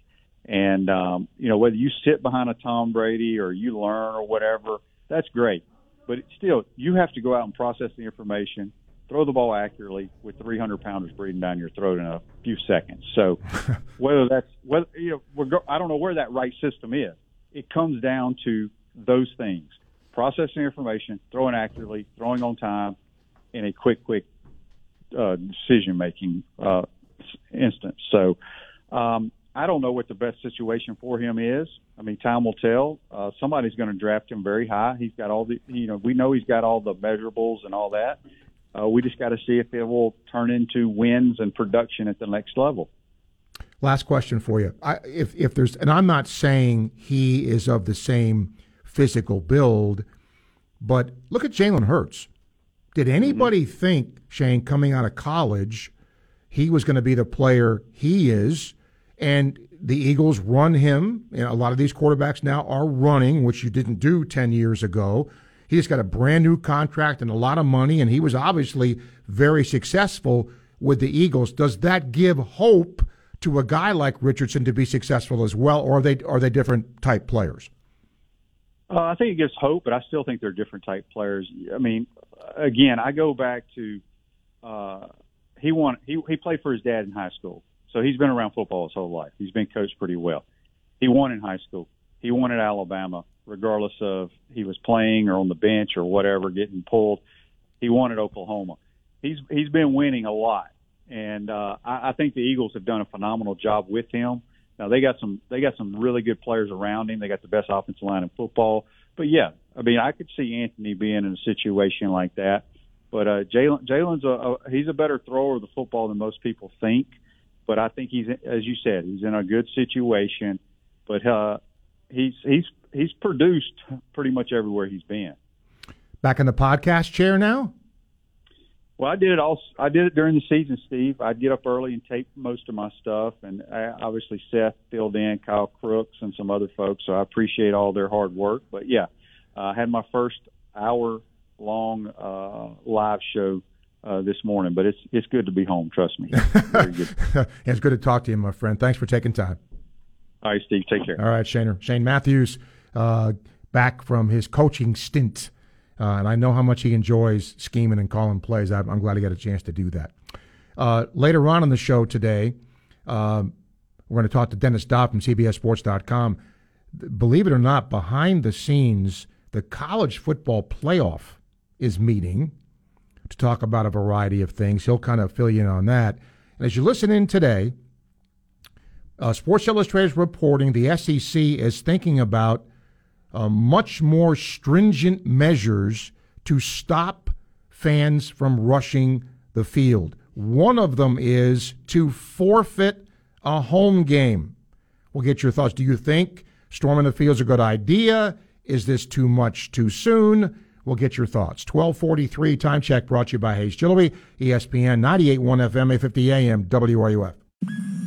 And um, you know, whether you sit behind a Tom Brady or you learn or whatever, that's great. But still, you have to go out and process the information, throw the ball accurately with 300 pounders breathing down your throat in a few seconds. So, <laughs> whether that's whether you know, I don't know where that right system is. It comes down to those things: processing information, throwing accurately, throwing on time, in a quick, quick uh, decision making uh, instance. So, um, I don't know what the best situation for him is. I mean, time will tell. Uh, somebody's going to draft him very high. He's got all the, you know, we know he's got all the measurables and all that. Uh, we just got to see if it will turn into wins and production at the next level. Last question for you. I, if if there's, and I'm not saying he is of the same physical build, but look at Jalen Hurts. Did anybody mm-hmm. think Shane coming out of college he was going to be the player he is? And the Eagles run him. You know, a lot of these quarterbacks now are running, which you didn't do 10 years ago. He just got a brand new contract and a lot of money, and he was obviously very successful with the Eagles. Does that give hope to a guy like Richardson to be successful as well, or are they are they different type players? Uh, I think it gives hope, but I still think they're different type players. I mean, again, I go back to uh, he won. He he played for his dad in high school. So he's been around football his whole life. He's been coached pretty well. He won in high school. He won at Alabama, regardless of he was playing or on the bench or whatever, getting pulled. He wanted Oklahoma. He's he's been winning a lot, and uh, I, I think the Eagles have done a phenomenal job with him. Now they got some they got some really good players around him. They got the best offensive line in football. But yeah, I mean I could see Anthony being in a situation like that. But uh, Jalen Jalen's a, a he's a better thrower of the football than most people think. But I think he's, as you said, he's in a good situation. But uh, he's he's he's produced pretty much everywhere he's been. Back in the podcast chair now. Well, I did it all. I did it during the season, Steve. I'd get up early and tape most of my stuff, and I, obviously Seth filled in, Kyle Crooks, and some other folks. So I appreciate all their hard work. But yeah, uh, I had my first hour long uh, live show uh, this morning, but it's it's good to be home. Trust me. Good. <laughs> it's good to talk to you, my friend. Thanks for taking time. All right, Steve. Take care. All right, Shane. Shane Matthews, uh, back from his coaching stint, uh, and I know how much he enjoys scheming and calling plays. I'm, I'm glad he got a chance to do that. Uh, later on in the show today, um, we're going to talk to Dennis Dodd from CBSSports.com. Believe it or not, behind the scenes, the college football playoff is meeting to talk about a variety of things. He'll kind of fill you in on that. And as you listen in today, uh, Sports Illustrated is reporting the SEC is thinking about uh, much more stringent measures to stop fans from rushing the field. One of them is to forfeit a home game. We'll get your thoughts. Do you think storming the field is a good idea? Is this too much too soon? We'll get your thoughts. 1243 time check brought to you by Hayes Jewelry, ESPN 98.1 FM, 850 AM, WRUF.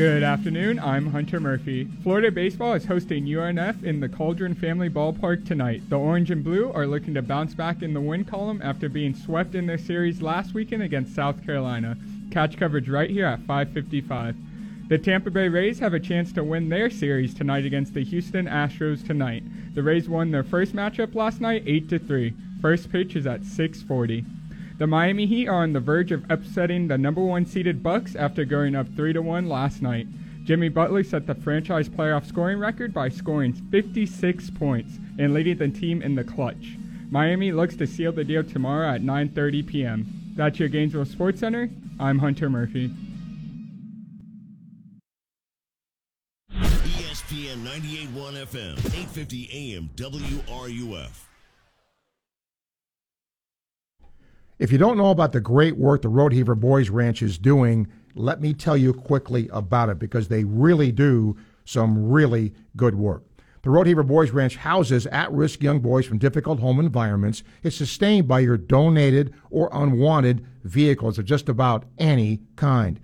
Good afternoon. I'm Hunter Murphy. Florida baseball is hosting UNF in the Condron Family Ballpark tonight. The Orange and Blue are looking to bounce back in the win column after being swept in their series last weekend against South Carolina. Catch coverage right here at 5:55. The Tampa Bay Rays have a chance to win their series tonight against the Houston Astros tonight. The Rays won their first matchup last night 8 to 3. First pitch is at 6:40. The Miami Heat are on the verge of upsetting the number 1 seeded Bucks after going up 3 to 1 last night. Jimmy Butler set the franchise playoff scoring record by scoring 56 points and leading the team in the clutch. Miami looks to seal the deal tomorrow at 9:30 p.m. That's your Gainesville Sports Center. I'm Hunter Murphy. ESPN 98.1 FM, 850 AM, WRUF. If you don't know about the great work the Rodeheaver Boys Ranch is doing, let me tell you quickly about it because they really do some really good work. The Rodeheaver Boys Ranch houses at risk young boys from difficult home environments. It's sustained by your donated or unwanted vehicles of just about any kind.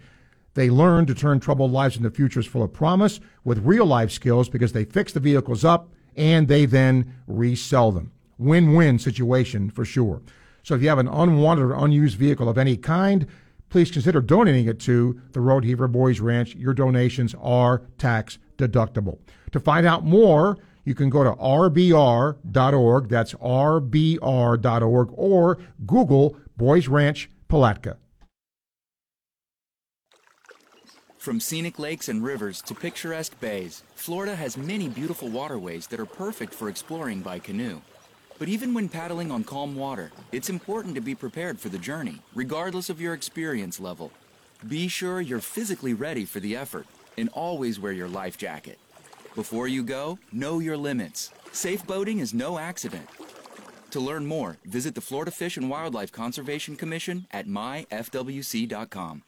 They learn to turn troubled lives into futures full of promise with real life skills because they fix the vehicles up and they then resell them. Win win situation for sure. So if you have an unwanted or unused vehicle of any kind, please consider donating it to the Rodeheaver Boys Ranch. Your donations are tax deductible. To find out more, you can go to rbr.org, that's rbr.org, or Google Boys Ranch Palatka. From scenic lakes and rivers to picturesque bays, Florida has many beautiful waterways that are perfect for exploring by canoe. But even when paddling on calm water, it's important to be prepared for the journey, regardless of your experience level. Be sure you're physically ready for the effort and always wear your life jacket. Before you go, know your limits. Safe boating is no accident. To learn more, visit the Florida Fish and Wildlife Conservation Commission at myfwc.com.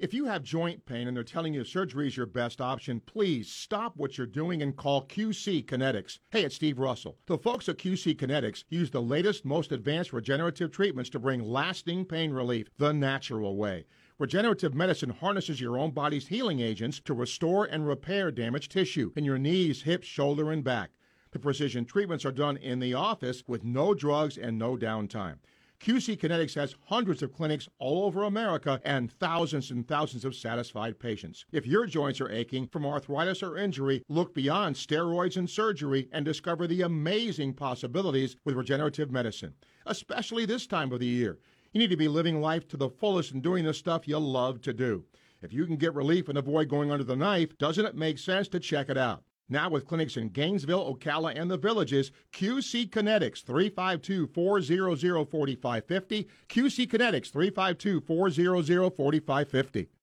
If you have joint pain and they're telling you surgery is your best option, please stop what you're doing and call QC Kinetics. Hey, it's Steve Russell. The folks at QC Kinetics use the latest, most advanced regenerative treatments to bring lasting pain relief the natural way. Regenerative medicine harnesses your own body's healing agents to restore and repair damaged tissue in your knees, hips, shoulder, and back. The precision treatments are done in the office with no drugs and no downtime. QC Kinetics has hundreds of clinics all over America and thousands and thousands of satisfied patients. If your joints are aching from arthritis or injury, look beyond steroids and surgery and discover the amazing possibilities with regenerative medicine, especially this time of the year. You need to be living life to the fullest and doing the stuff you love to do. If you can get relief and avoid going under the knife, doesn't it make sense to check it out? Now with clinics in Gainesville, Ocala, and the villages, QC Kinetics 352-400-4550, QC Kinetics 352-400-4550.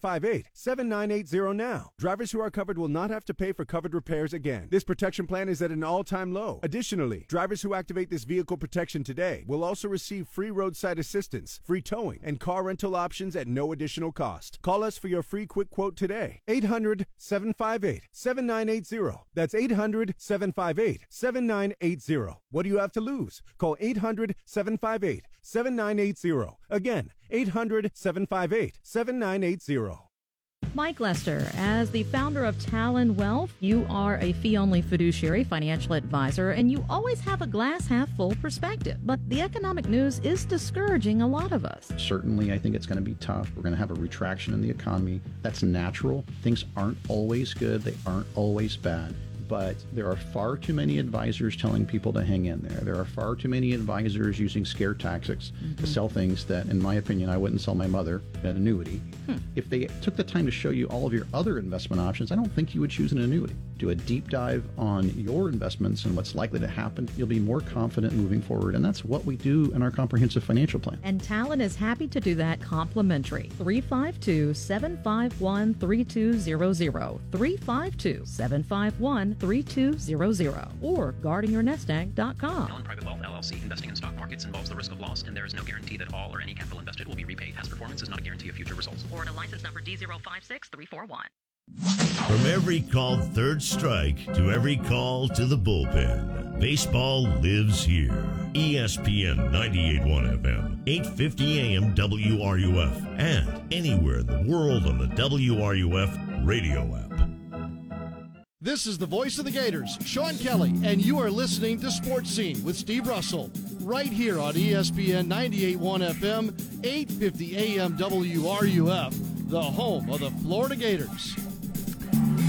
758 7980 now. Drivers who are covered will not have to pay for covered repairs again. This protection plan is at an all time low. Additionally, drivers who activate this vehicle protection today will also receive free roadside assistance, free towing, and car rental options at no additional cost. Call us for your free quick quote today. 800 758 7980. That's 800 758 7980. What do you have to lose? Call 800 758 7980. Again, 800 758 7980. Mike Lester, as the founder of Talon Wealth, you are a fee only fiduciary financial advisor and you always have a glass half full perspective. But the economic news is discouraging a lot of us. Certainly, I think it's going to be tough. We're going to have a retraction in the economy. That's natural. Things aren't always good, they aren't always bad. But there are far too many advisors telling people to hang in there. There are far too many advisors using scare tactics to mm-hmm. sell things that, in my opinion, I wouldn't sell my mother an annuity. Hmm. If they took the time to show you all of your other investment options, I don't think you would choose an annuity. Do a deep dive on your investments and what's likely to happen. You'll be more confident moving forward, and that's what we do in our comprehensive financial plan. And Talon is happy to do that complimentary. 352 751 3200. 352 751 3200. Or guardingyournest.com. Allen Private Wealth LLC investing in stock markets involves the risk of loss, and there is no guarantee that all or any capital invested will be repaid. Past performance is not a guarantee of future results. Or Florida license number D056341. From every called third strike to every call to the bullpen, baseball lives here. ESPN 98.1 FM, 8:50 AM WRUF, and anywhere in the world on the WRUF radio app. This is the voice of the Gators, Sean Kelly, and you are listening to Sports Scene with Steve Russell, right here on ESPN 98.1 FM, 8:50 AM WRUF, the home of the Florida Gators.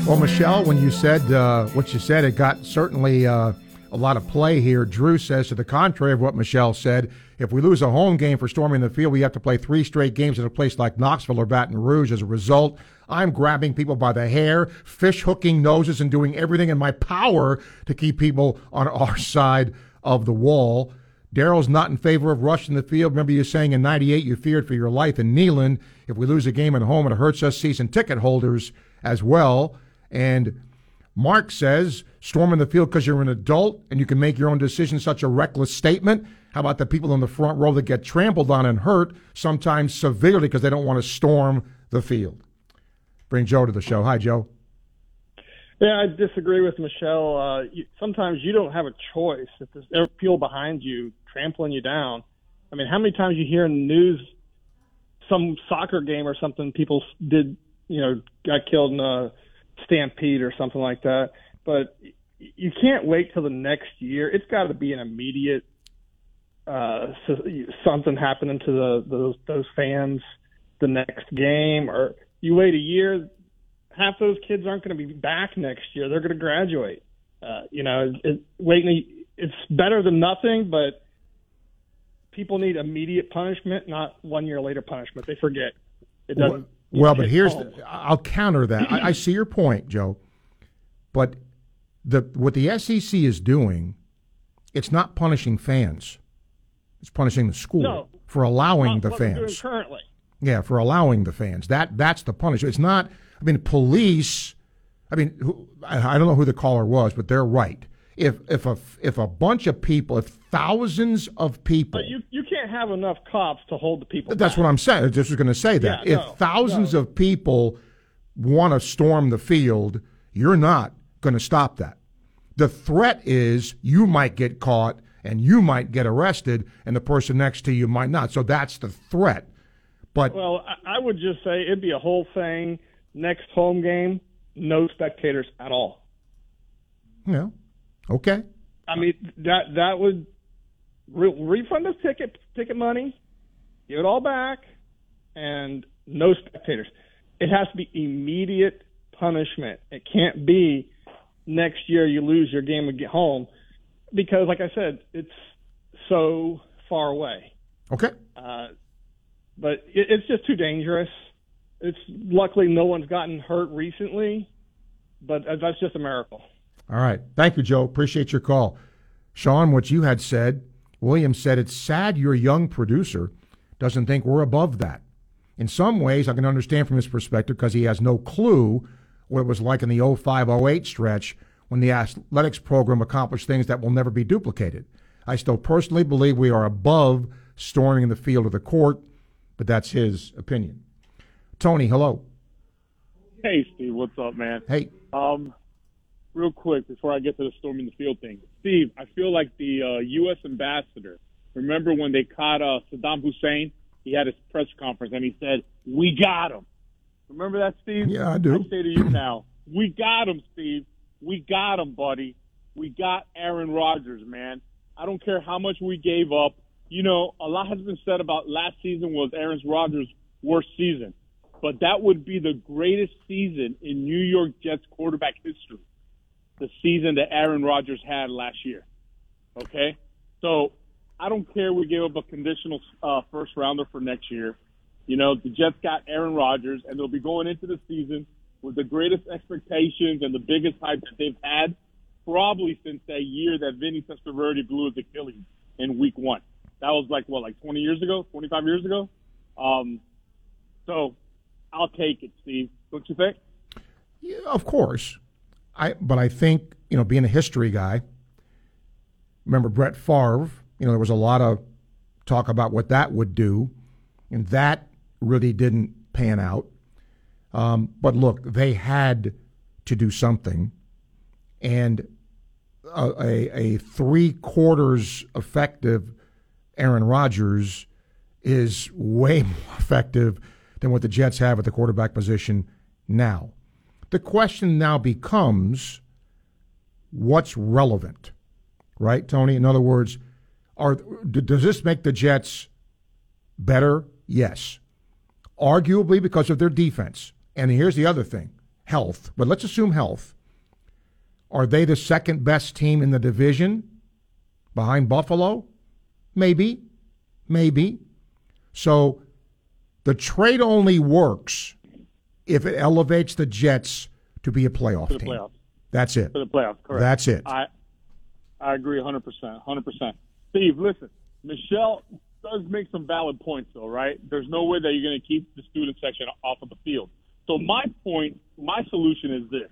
Well, Michelle, when you said uh, what you said, it got certainly uh, a lot of play here. Drew says to the contrary of what Michelle said. If we lose a home game for storming the field, we have to play three straight games at a place like Knoxville or Baton Rouge. As a result, I'm grabbing people by the hair, fish hooking noses, and doing everything in my power to keep people on our <laughs> side of the wall. Daryl's not in favor of rushing the field. Remember you saying in 98 you feared for your life in Neyland. If we lose a game at home, it hurts us season ticket holders as well. And Mark says, storming the field because you're an adult and you can make your own decisions, such a reckless statement. How about the people in the front row that get trampled on and hurt, sometimes severely because they don't want to storm the field? Bring Joe to the show. Hi, Joe. Yeah, I disagree with Michelle. Uh, you, sometimes you don't have a choice. If there's people behind you trampling you down, I mean, how many times you hear in the news some soccer game or something people did, you know, got killed in a stampede or something like that. But you can't wait till the next year. It's got to be an immediate uh, something happening to the those those fans the next game, or you wait a year. Half those kids aren't going to be back next year. They're going to graduate. Uh, you know, it, it, waiting. It's better than nothing, but people need immediate punishment, not one year later punishment. They forget. It doesn't. Well, but here's the, I'll counter that. I, I see your point, Joe. But the what the SEC is doing, it's not punishing fans. It's punishing the school No. for allowing the what we're doing fans. currently. Yeah, for allowing the fans. That that's the punishment. It's not. I mean, police. I mean, who, I don't know who the caller was, but they're right. If if a if a bunch of people, if thousands of people, But you you can't have enough cops to hold the people. that's what I'm saying. I just was going to say that. Yeah, if no, thousands of people want to storm the field, you're not going to stop that. The threat is you might get caught and you might get arrested, and the person next to you might not. So that's the threat. But Well, I, would just say it'd be a whole thing. Next home game, no spectators at all. know, okay. I mean that that would re- refund us ticket ticket money, give it all back, and no spectators. It has to be immediate punishment. It can't be next year you lose your game and get home because, like I said, it's so far away. Okay. Uh, but it, it's just too dangerous. It's luckily no one's gotten hurt recently, but uh, that's just a miracle. All right. Thank you, Joe. Appreciate your call. Sean, what you had said, William said, it's sad your young producer doesn't think we're above that. In some ways, I can understand from his perspective because he has no clue what it was like in the 0508 stretch when the athletics program accomplished things that will never be duplicated. I still personally believe we are above storming the field of the court, but that's his opinion. Tony, hello. Hey, Steve, what's up, man? Hey. Um, real quick before I get to the storming the field thing, Steve, I feel like the uh, U.S. ambassador. Remember when they caught uh, Saddam Hussein? He had his press conference and he said, "We got him." Remember that, Steve? Yeah, I do. I say to you now, we got him, Steve. We got him, buddy. We got Aaron Rodgers, man. I don't care how much we gave up. You know, a lot has been said about last season was Aaron Rodgers' worst season, but that would be the greatest season in New York Jets quarterback history. the season that Aaron Rodgers had last year. Okay, so I don't care. We gave up a conditional uh, first rounder for next year. You know, the Jets got Aaron Rodgers, and they'll be going into the season with the greatest expectations and the biggest hype that they've had probably since that year that Vinny Testaverde blew his Achilles in Week One. That was like what, like 20 years ago, 25 years ago. Um, so I'll take it, Steve. Don't you think? Yeah, of course. I but I think you know, being a history guy. Remember Brett Favre? You know, there was a lot of talk about what that would do, and that really didn't pan out. Um, but look, they had to do something, and a, a, a three quarters effective Aaron Rodgers is way <laughs> more effective than what the Jets have at the quarterback position now. The question now becomes what's relevant, right, Tony? In other words, are does this make the Jets better? Yes. Arguably because of their defense. And here's the other thing health, but let's assume health. Are they the second best team in the division behind Buffalo? Maybe. Maybe. So the trade only works if it elevates the Jets to be a playoff For the team. playoffs. That's it. For the playoffs, correct. That's it. I I agree 100%. 100%. Steve, listen, Michelle does make some valid points, though, right? There's no way that you're going to keep the student section off of the field. So my point, my solution is this.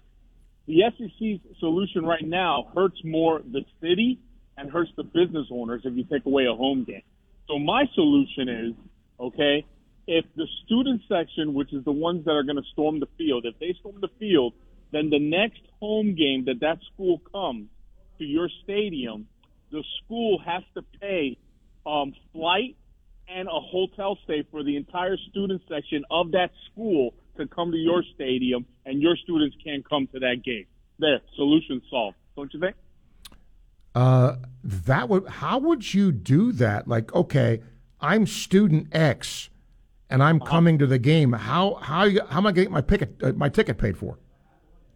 The SEC solution right now hurts more the city and hurts the business owners if you take away a home game. So my solution is, okay, if the student section, which is the ones that are going to storm the field, if they storm the field, then the next home game that that school comes to your stadium, the school has to pay um, flight and a hotel stay for the entire student section of that school to come to your stadium, and your students can't come to that game. There, solution solved. Don't you think? Uh, that would how would you do that? Like, okay, I'm student X, and I'm coming to the game. How how how am I getting my ticket uh, my ticket paid for?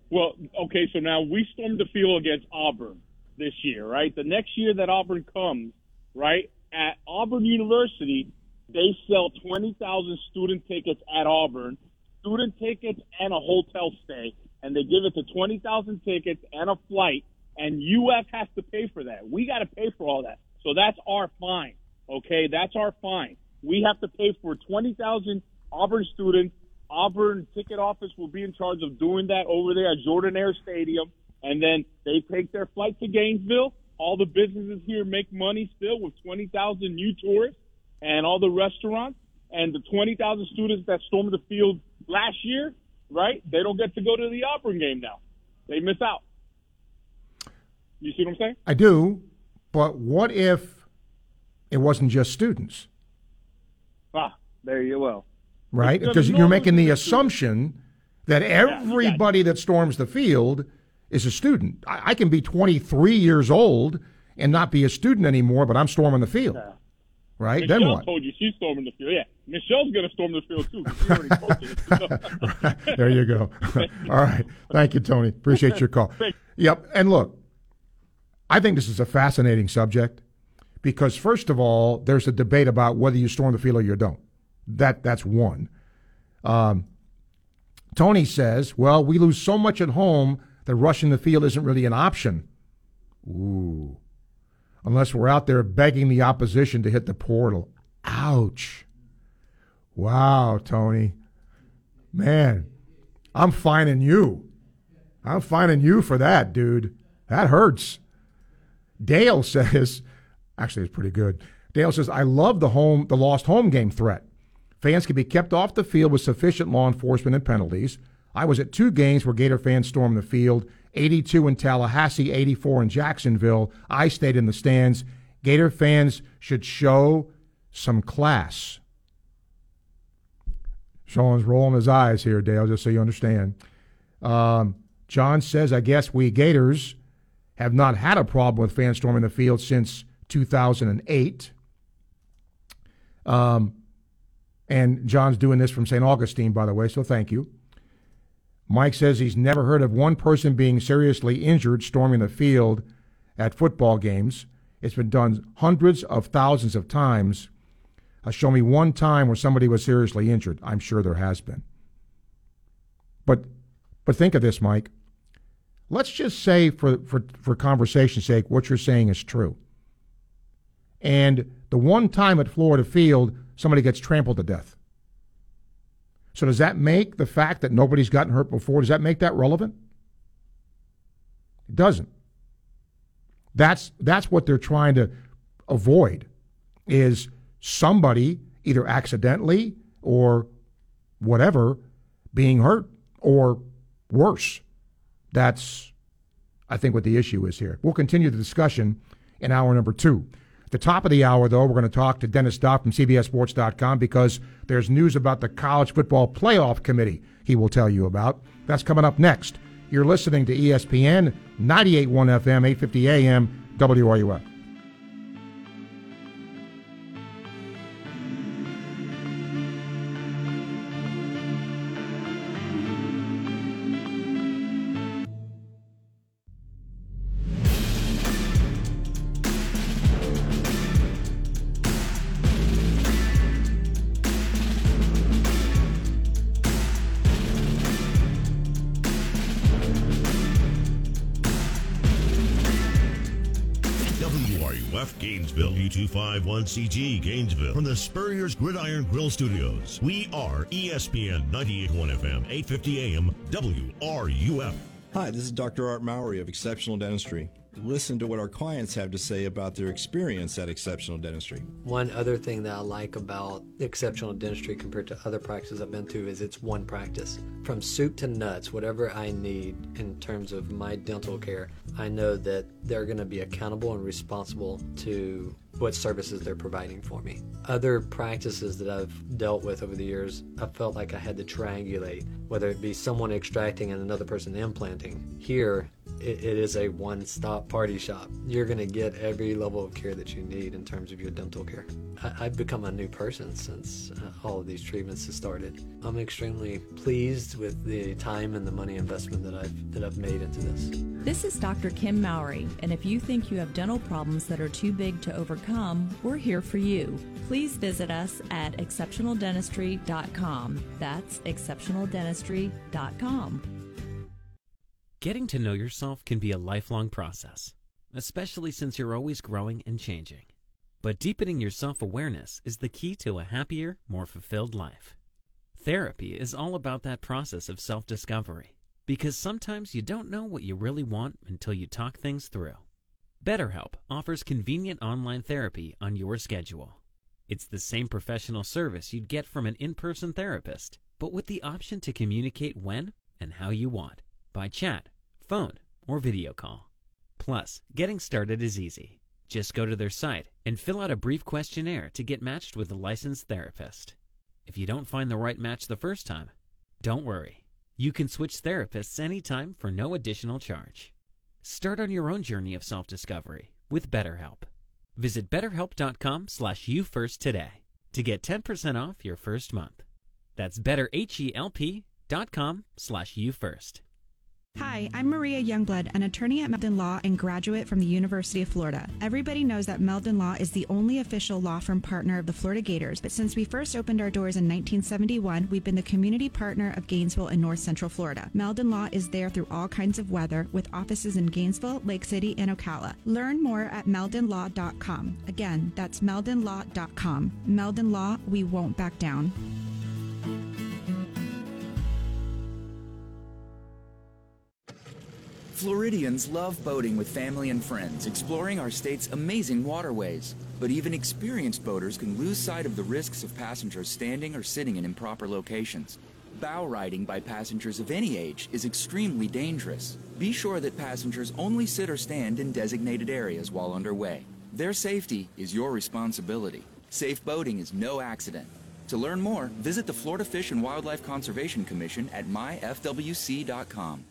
Well, okay, so now we stormed the field against Auburn this year, right? The next year that Auburn comes, right, at Auburn University, they sell 20,000 student tickets at Auburn, student tickets and a hotel stay, and they give it to 20,000 tickets and a flight, and UF has to pay for that. We got to pay for all that. So that's our fine, okay? That's our fine. We have to pay for 20,000 Auburn students. Auburn ticket office will be in charge of doing that over there at Jordan-Hare Stadium. And then they take their flight to Gainesville. All the businesses here make money still with 20,000 new tourists and all the restaurants. And the 20,000 students that stormed the field last year, right? They don't get to go to the Auburn game now. They miss out. You see what I'm saying? I do, but what if it wasn't just students, Ah, there you go. right? Because you're making the assumption that everybody that storms the field is a student. I, I can be 23 years old and not be a student anymore, but I'm storming the field, right? Michelle then what? told you she's storming the field. Yeah, Michelle's going to storm the field too. <laughs> There you go. <laughs> All right. Thank you, Tony. Appreciate your call. <laughs> Yep. And look, I think this is a fascinating subject because, first of all, there's a debate about whether you storm the field or you don't. That That's one. Um, Tony says, well, we lose so much at home that rushing the field isn't really an option. Ooh. Unless we're out there begging the opposition to hit the portal. Ouch. Wow, Tony. Man, I'm finding you. I'm finding you for that, dude. That hurts. Dale <laughs> says, actually, it's pretty good. Dale says, I love the home, the lost home game threat. Fans can be kept off the field with sufficient law enforcement and penalties. I was at two games where Gator fans stormed the field 82 in Tallahassee, 84 in Jacksonville. I stayed in the stands. Gator fans should show some class. Sean's rolling his eyes here, Dale, just so you understand. Um, John says, I guess we Gators have not had a problem with fans storming the field since 2008. Um, and John's doing this from St. Augustine, by the way, so thank you. Mike says he's never heard of one person being seriously injured storming the field at football games. It's been done hundreds of thousands of times. Uh, show me one time where somebody was seriously injured. I'm sure there has been. But but think of this, Mike. Let's just say for for for conversation's sake, what you're saying is true. And the one time at Florida Field, somebody gets trampled to death. So does that make the fact that nobody's gotten hurt before, does that make that relevant? It doesn't. That's that's what they're trying to avoid is somebody either accidentally or whatever being hurt or worse. That's I think what the issue is here. We'll continue the discussion in hour number 2. At the top of the hour, though, we're going to talk to Dennis Dodd from CBSSports.com because there's news about the College Football Playoff Committee he will tell you about. That's coming up next. You're listening to ESPN 98.1 FM, 850 AM. WRUF U251CG Gainesville, from the Spurrier's Gridiron Grill Studios. We are ESPN 98.1 FM, 850 AM, WRUF. Hi, this is Dr. Art Mowry of Exceptional Dentistry. Listen to what our clients have to say about their experience at Exceptional Dentistry. One other thing that I like about exceptional dentistry compared to other practices I've been to is it's one practice. From soup to nuts, whatever I need in terms of my dental care, I know that they're going to be accountable and responsible to what services they're providing for me. Other practices that I've dealt with over the years, I felt like I had to triangulate, whether it be someone extracting and another person implanting. Here, it, it is a one stop party shop. You're going to get every level of care that you need in terms of your dental care. I, I've become a new person since uh, all of these treatments have started. I'm extremely pleased with the time and the money investment that I've that I've made into this. This is Dr. Kim Mowry, and if you think you have dental problems that are too big to overcome, we're here for you. Please visit us at exceptionaldentistry.com. That's exceptionaldentistry.com. Getting to know yourself can be a lifelong process, especially since you're always growing and changing. But deepening your self awareness is the key to a happier, more fulfilled life. Therapy is all about that process of self discovery because sometimes you don't know what you really want until you talk things through. BetterHelp offers convenient online therapy on your schedule. It's the same professional service you'd get from an in person therapist, but with the option to communicate when and how you want by chat, phone, or video call. Plus, getting started is easy. Just go to their site and fill out a brief questionnaire to get matched with a licensed therapist. If you don't find the right match the first time, don't worry. You can switch therapists anytime for no additional charge. Start on your own journey of self-discovery with BetterHelp. Visit betterhelp.com slash you today to get 10% off your first month. That's betterhelp.com slash you first. Hi, I'm Maria Youngblood, an attorney at Meldon Law and graduate from the University of Florida. Everybody knows that Meldon Law is the only official law firm partner of the Florida Gators, but since we first opened our doors in 1971, we've been the community partner of Gainesville and North Central Florida. Meldon Law is there through all kinds of weather with offices in Gainesville, Lake City, and Ocala. Learn more at meldonlaw.com. Again, that's meldonlaw.com. Meldon Law, we won't back down. Floridians love boating with family and friends, exploring our state's amazing waterways. But even experienced boaters can lose sight of the risks of passengers standing or sitting in improper locations. Bow riding by passengers of any age is extremely dangerous. Be sure that passengers only sit or stand in designated areas while underway. Their safety is your responsibility. Safe boating is no accident. To learn more, visit the Florida Fish and Wildlife Conservation Commission at myfwc.com.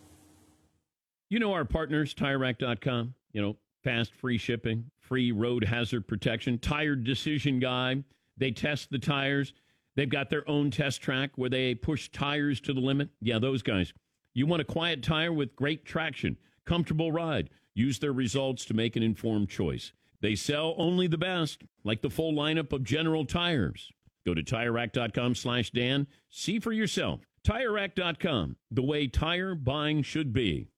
You know our partners, TireRack.com. You know, fast, free shipping, free road hazard protection, tire decision guide. They test the tires. They've got their own test track where they push tires to the limit. Yeah, those guys. You want a quiet tire with great traction, comfortable ride. Use their results to make an informed choice. They sell only the best, like the full lineup of General Tires. Go to TireRack.com slash Dan. See for yourself. TireRack.com, the way tire buying should be.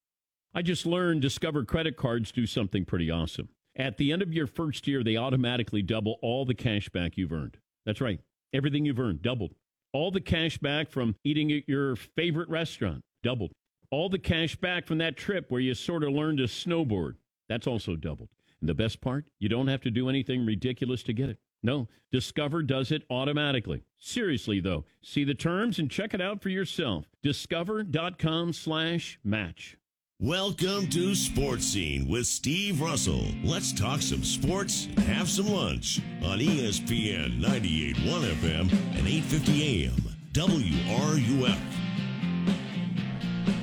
I just learned Discover credit cards do something pretty awesome. At the end of your first year, they automatically double all the cash back you've earned. That's right. Everything you've earned doubled. All the cash back from eating at your favorite restaurant doubled. All the cash back from that trip where you sort of learned to snowboard. That's also doubled. And the best part, you don't have to do anything ridiculous to get it. No, Discover does it automatically. Seriously, though, see the terms and check it out for yourself. Discover.com slash match. Welcome to Sports Scene with Steve Russell. Let's talk some sports and have some lunch on ESPN 98.1 FM and 8:50 AM. WRUF.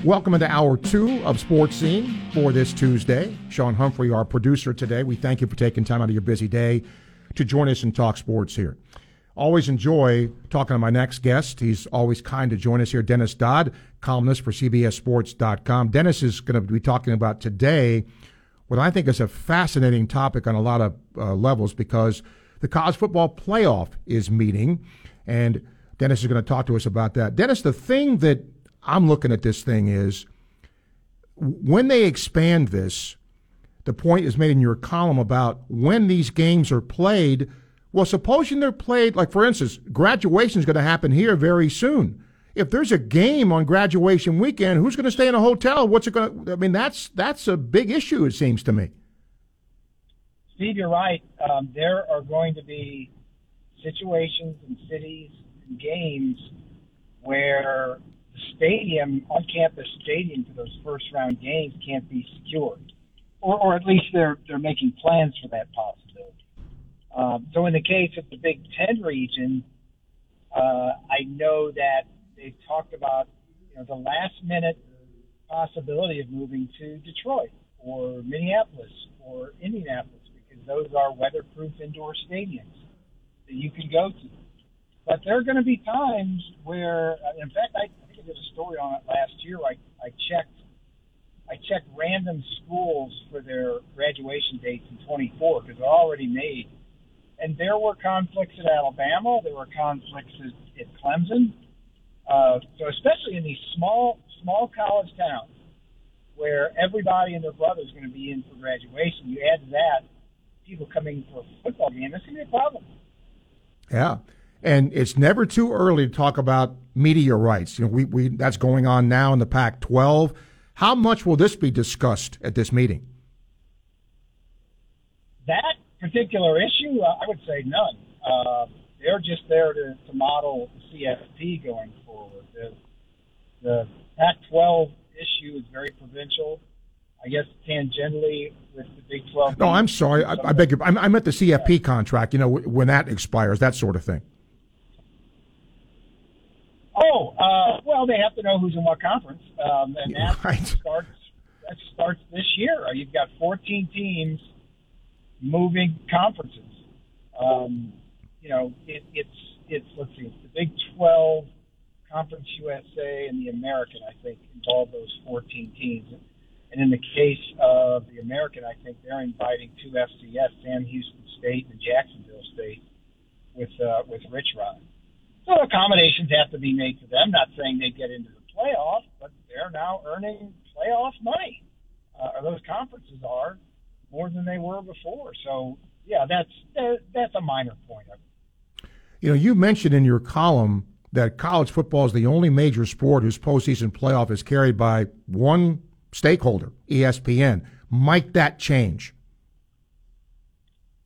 Welcome into hour two of Sports Scene for this Tuesday. Sean Humphrey, our producer today. We thank you for taking time out of your busy day to join us and talk sports here. Always enjoy talking to my next guest. He's always kind to join us here. Dennis Dodd, columnist for CBSSports.com. Dennis is going to be talking about today what I think is a fascinating topic on a lot of uh, levels because the college football playoff is meeting, and Dennis is going to talk to us about that. Dennis, the thing that I'm looking at this thing is when they expand this, the point is made in your column about when these games are played. Well, supposing they're played, like for instance, graduation is going to happen here very soon. If there's a game on graduation weekend, who's going to stay in a hotel? What's it going to? I mean, that's that's a big issue. It seems to me. Steve, you're right. Um, there are going to be situations and cities and games where the stadium, on-campus stadium for those first-round games can't be secured or, or at least they're they're making plans for that possibility. Um, so in the case of the Big Ten region, uh, I know that they've talked about you know the last minute possibility of moving to Detroit or Minneapolis or Indianapolis because those are weatherproof indoor stadiums that you can go to. But there are going to be times where, in fact, I, I think I did a story on it last year. I, I checked I checked random schools for their graduation dates in 24 because they're already made. And there were conflicts at Alabama. There were conflicts at, at Clemson. Uh, so especially in these small small college towns where everybody and their brother is going to be in for graduation, you add to that people coming for a football game, That's going to be a problem. Yeah. And it's never too early to talk about media rights. You know, we, we that's going on now in the Pac 12 how much will this be discussed at this meeting? That particular issue, uh, I would say none. Uh, they're just there to, to model the CFP going forward. The, the Pac-12 issue is very provincial. I guess tangentially with the Big 12. No, I'm sorry. I, I beg your. I'm, I'm at the CFP contract. You know when that expires, that sort of thing. Oh, uh, well, they have to know who's in what conference, um, and <laughs> that right. starts that starts this year. You've got 14 teams moving conferences. Um, you know, it, it's it's let's see, it's the Big 12, Conference USA, and the American. I think involve those 14 teams. And in the case of the American, I think they're inviting two FCS, Sam Houston State and Jacksonville State, with uh, with Rich Rod. So accommodations have to be made to them. Not saying they get into the playoff, but they're now earning playoff money, uh, or those conferences are more than they were before. So yeah, that's that's a minor point. You know, you mentioned in your column that college football is the only major sport whose postseason playoff is carried by one stakeholder, ESPN. Might that change?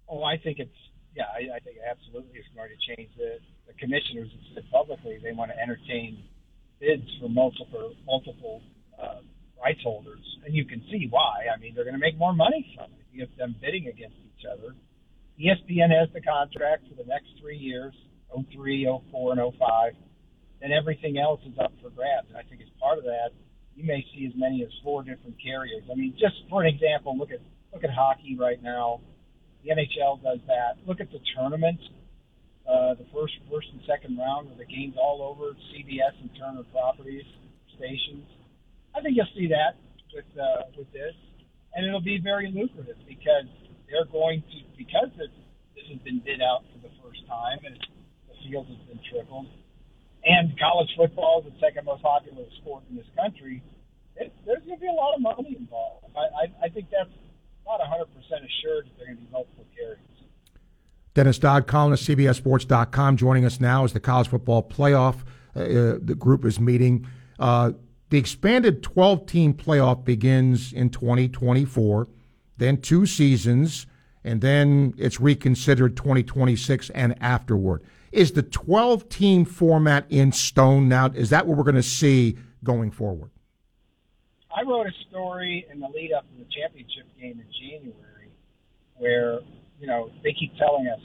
Oh, I think it's yeah, I, I think absolutely it's going to change the commissioners have said publicly they want to entertain bids for multiple multiple uh, rights holders, and you can see why. I mean, they're going to make more money from it. You have them bidding against each other. ESPN has the contract for the next three years, 03, 04, and 05. Then everything else is up for grabs. And I think as part of that, you may see as many as four different carriers. I mean, just for an example, look at look at hockey right now. The NHL does that. Look at the tournament uh, the first, first and second round where the game's all over CBS and Turner Properties stations. I think you'll see that with uh, with this, and it'll be very lucrative because they're going to because this this has been bid out for the first time and the field has been tripled, and college football is the second most popular sport in this country. It, there's going to be a lot of money involved. I, I, I think that's not 100% assured that they're going to be multiple carries. Dennis Dodd, columnist, CBSSports.com, joining us now as the college football playoff. Uh, the group is meeting. Uh, the expanded 12 team playoff begins in 2024, then two seasons, and then it's reconsidered 2026 and afterward. Is the 12 team format in stone now? Is that what we're going to see going forward? I wrote a story in the lead up to the championship game in January where, you know, they keep telling us,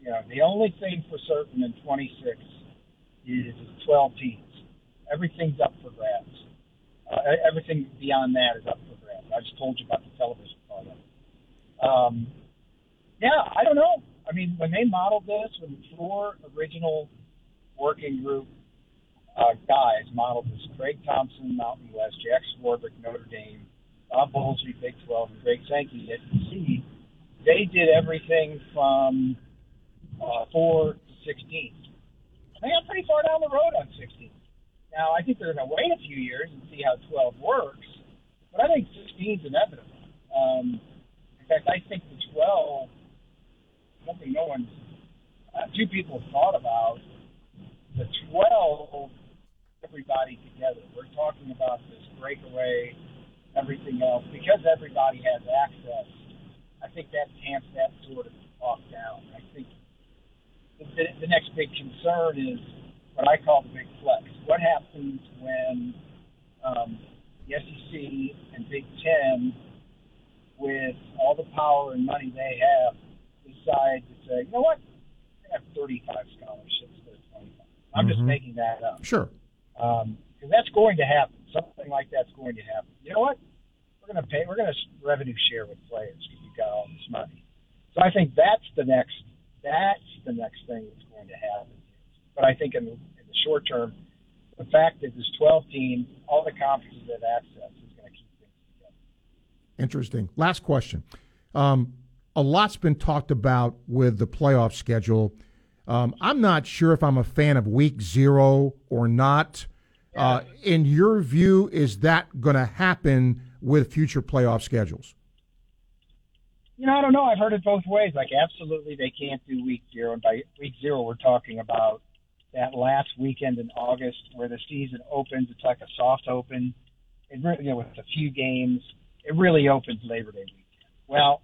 you know, the only thing for certain in 26 is 12 teams. Everything's up for grabs. Uh, everything beyond that is up for grabs. I just told you about the television part of it. Um, yeah, I don't know. I mean, when they modeled this, when the four original working group uh, guys modeled this Craig Thompson, Mountain West, Jack Swarbrick, Notre Dame, Bob Bowlesby, Big 12, and Greg Sankey, SEC. They did everything from uh, 4 to 16. They got pretty far down the road on 16. Now, I think they're going to wait a few years and see how 12 works, but I think 16 is inevitable. Um, in fact, I think the 12, something no one's, uh, two people have thought about, the 12 everybody together. We're talking about this breakaway, everything else. Because everybody has access, I think that tamps that sort of talk down. I think the, the next big concern is what I call the big flex. What happens when um, the SEC and Big Ten, with all the power and money they have, decide to say, you know what, we have 35 scholarships instead of 25. I'm mm-hmm. just making that up. Sure. Um, because that's going to happen. Something like that's going to happen. You know what? We're going to pay. We're going to revenue share with players because you've got all this money. So I think that's the next. That's the next thing that's going to happen. But I think in the, in the short term, the fact that there's 12 teams, all the conferences have access is going to keep things together. Interesting. Last question. Um, a lot's been talked about with the playoff schedule. Um, I'm not sure if I'm a fan of week zero or not. Yeah. Uh, in your view, is that going to happen with future playoff schedules? You know, I don't know. I've heard it both ways. Like, absolutely, they can't do week zero. And by week zero, we're talking about that last weekend in August where the season opens. It's like a soft open. It really, you know, with a few games, it really opens Labor Day weekend. Well,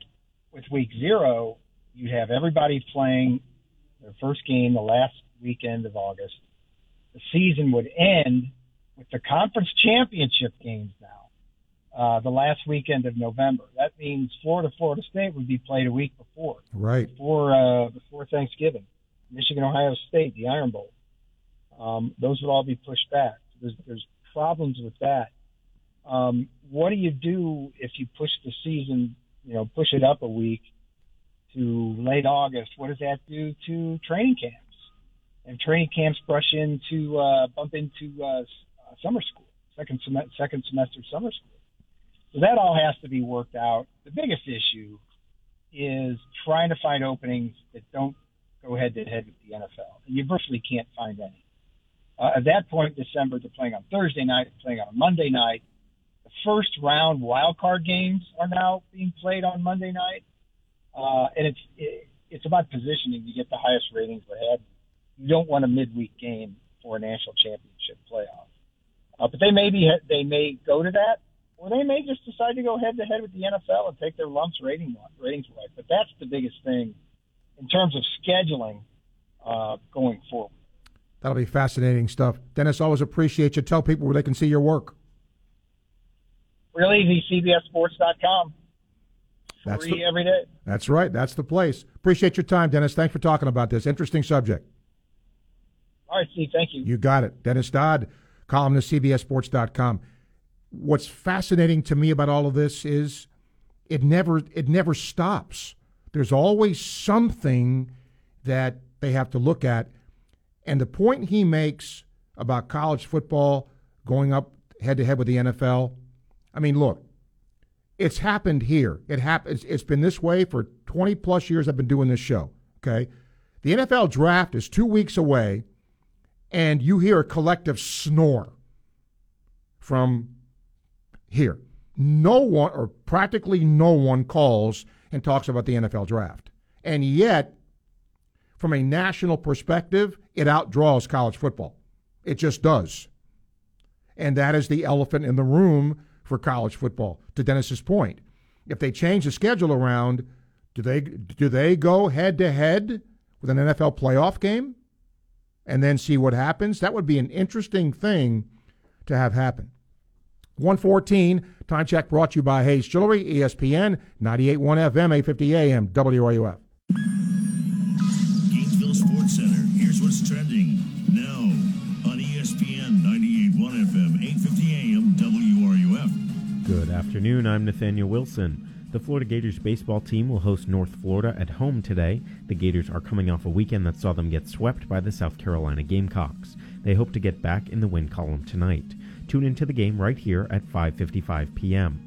with week zero, you have everybody playing their first game the last weekend of August. The season would end with the conference championship games now, uh, the last weekend of November. That means Florida, Florida State would be played a week before, right before uh, before Thanksgiving. Michigan, Ohio State, the Iron Bowl. Um, those would all be pushed back. There's, there's problems with that. Um, what do you do if you push the season, you know, push it up a week to late August? What does that do to training camps? And training camps brush into uh, bump into uh, summer school, second sem- second semester summer school. So that all has to be worked out. The biggest issue is trying to find openings that don't go head to head with the NFL. And you virtually can't find any. Uh, at that point, December, they're playing on Thursday night, they're playing on a Monday night. The first round wild card games are now being played on Monday night, uh, and it's it, it's about positioning to get the highest ratings ahead. You don't want a midweek game for a national championship playoff. Uh, but they may be they may go to that, or they may just decide to go head to head with the NFL and take their lumps rating ratings wise. But that's the biggest thing in terms of scheduling uh, going forward. That'll be fascinating stuff. Dennis, always appreciate you. Tell people where they can see your work. Real easy, CBSSports.com. That's Free the, every day. That's right. That's the place. Appreciate your time, Dennis. Thanks for talking about this. Interesting subject. All right, Steve. Thank you. You got it. Dennis Dodd, columnist, CBSSports.com. What's fascinating to me about all of this is it never it never stops. There's always something that they have to look at. And the point he makes about college football going up head to head with the NFL. I mean, look, it's happened here. It happens. It's been this way for 20 plus years. I've been doing this show. Okay, the NFL draft is two weeks away, and you hear a collective snore from here. No one, or practically no one, calls and talks about the NFL draft, and yet, from a national perspective, it outdraws college football. It just does. And that is the elephant in the room for college football. To Dennis's point, if they change the schedule around, do they do they go head to head with an NFL playoff game and then see what happens? That would be an interesting thing to have happen. 114 time check brought to you by Hayes Jewelry, ESPN 98.1 FM, 850 AM, WRUF. Afternoon. I'm Nathaniel Wilson. The Florida Gators baseball team will host North Florida at home today. The Gators are coming off a weekend that saw them get swept by the South Carolina Gamecocks. They hope to get back in the win column tonight. Tune into the game right here at 5:55 p.m.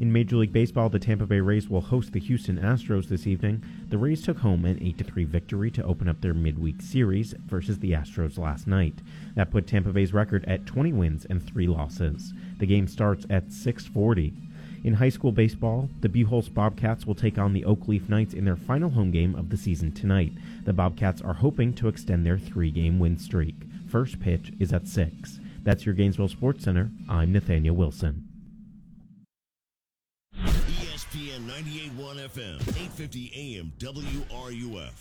In Major League Baseball, the Tampa Bay Rays will host the Houston Astros this evening. The Rays took home an 8-3 victory to open up their midweek series versus the Astros last night. That put Tampa Bay's record at 20 wins and 3 losses. The game starts at 6:40. In high school baseball, the Buchholz Bobcats will take on the Oakleaf Knights in their final home game of the season tonight. The Bobcats are hoping to extend their three-game win streak. First pitch is at 6. That's your Gainesville Sports Center. I'm Nathaniel Wilson. ESPN 98.1 FM, 850 AM, WRUF.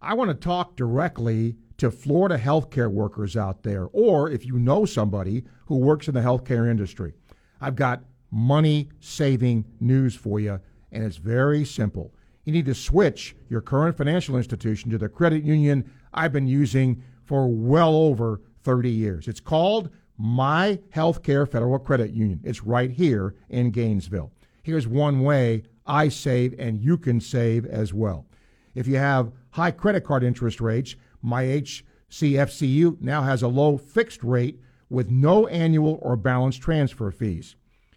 I want to talk directly to Florida healthcare workers out there, or if you know somebody who works in the healthcare industry. I've got money saving news for you, and it's very simple. You need to switch your current financial institution to the credit union I've been using for well over 30 years. It's called My Healthcare Federal Credit Union. It's right here in Gainesville. Here's one way I save, and you can save as well. If you have high credit card interest rates, my HCFCU now has a low fixed rate with no annual or balance transfer fees.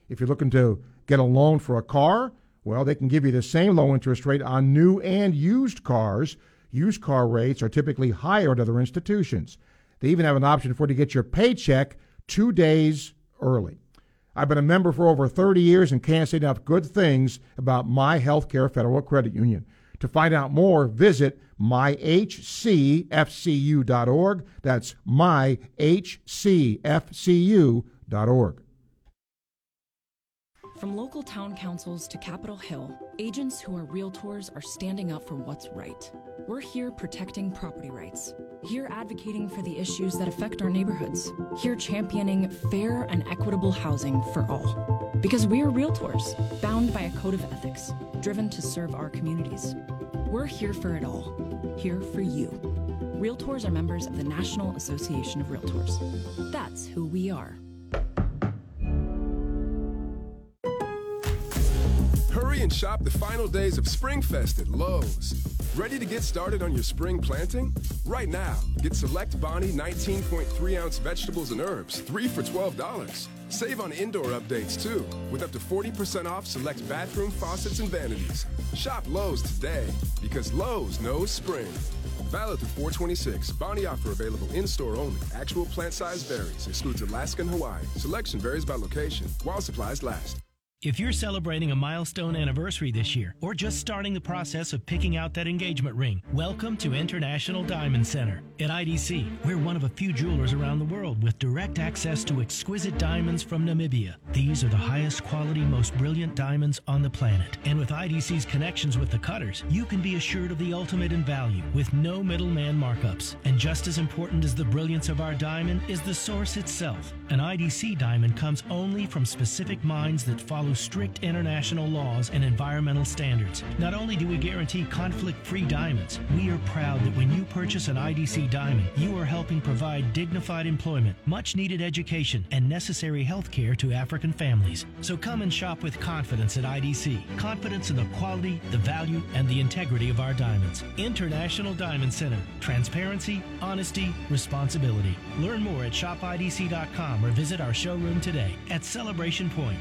If you're looking to get a loan for a car, well, they can give you the same low interest rate on new and used cars. Used car rates are typically higher at other institutions. They even have an option for you to get your paycheck two days early. I've been a member for over 30 years and can't say enough good things about my healthcare federal credit union. To find out more, visit myhcfcu.org. That's myhcfcu.org. From local town councils to Capitol Hill, agents who are realtors are standing up for what's right. We're here protecting property rights, here advocating for the issues that affect our neighborhoods, here championing fair and equitable housing for all. Because we are realtors, bound by a code of ethics, driven to serve our communities. We're here for it all, here for you. Realtors are members of the National Association of Realtors. That's who we are. Hurry and shop the final days of Springfest at Lowe's. Ready to get started on your spring planting? Right now, get select Bonnie 19.3 ounce vegetables and herbs, 3 for $12. Save on indoor updates too, with up to 40% off select bathroom faucets and vanities. Shop Lowe's today, because Lowe's knows spring. Valid through 426. Bonnie offer available in store only. Actual plant size varies. Excludes Alaska and Hawaii. Selection varies by location. While supplies last. If you're celebrating a milestone anniversary this year or just starting the process of picking out that engagement ring, welcome to International Diamond Center. At IDC, we're one of a few jewelers around the world with direct access to exquisite diamonds from Namibia. These are the highest quality, most brilliant diamonds on the planet. And with IDC's connections with the cutters, you can be assured of the ultimate in value with no middleman markups. And just as important as the brilliance of our diamond is the source itself. An IDC diamond comes only from specific mines that follow strict international laws and environmental standards. Not only do we guarantee conflict free diamonds, we are proud that when you purchase an IDC diamond, you are helping provide dignified employment, much needed education, and necessary health care to African families. So come and shop with confidence at IDC. Confidence in the quality, the value, and the integrity of our diamonds. International Diamond Center. Transparency, honesty, responsibility. Learn more at shopidc.com Or visit our showroom today at Celebration Point.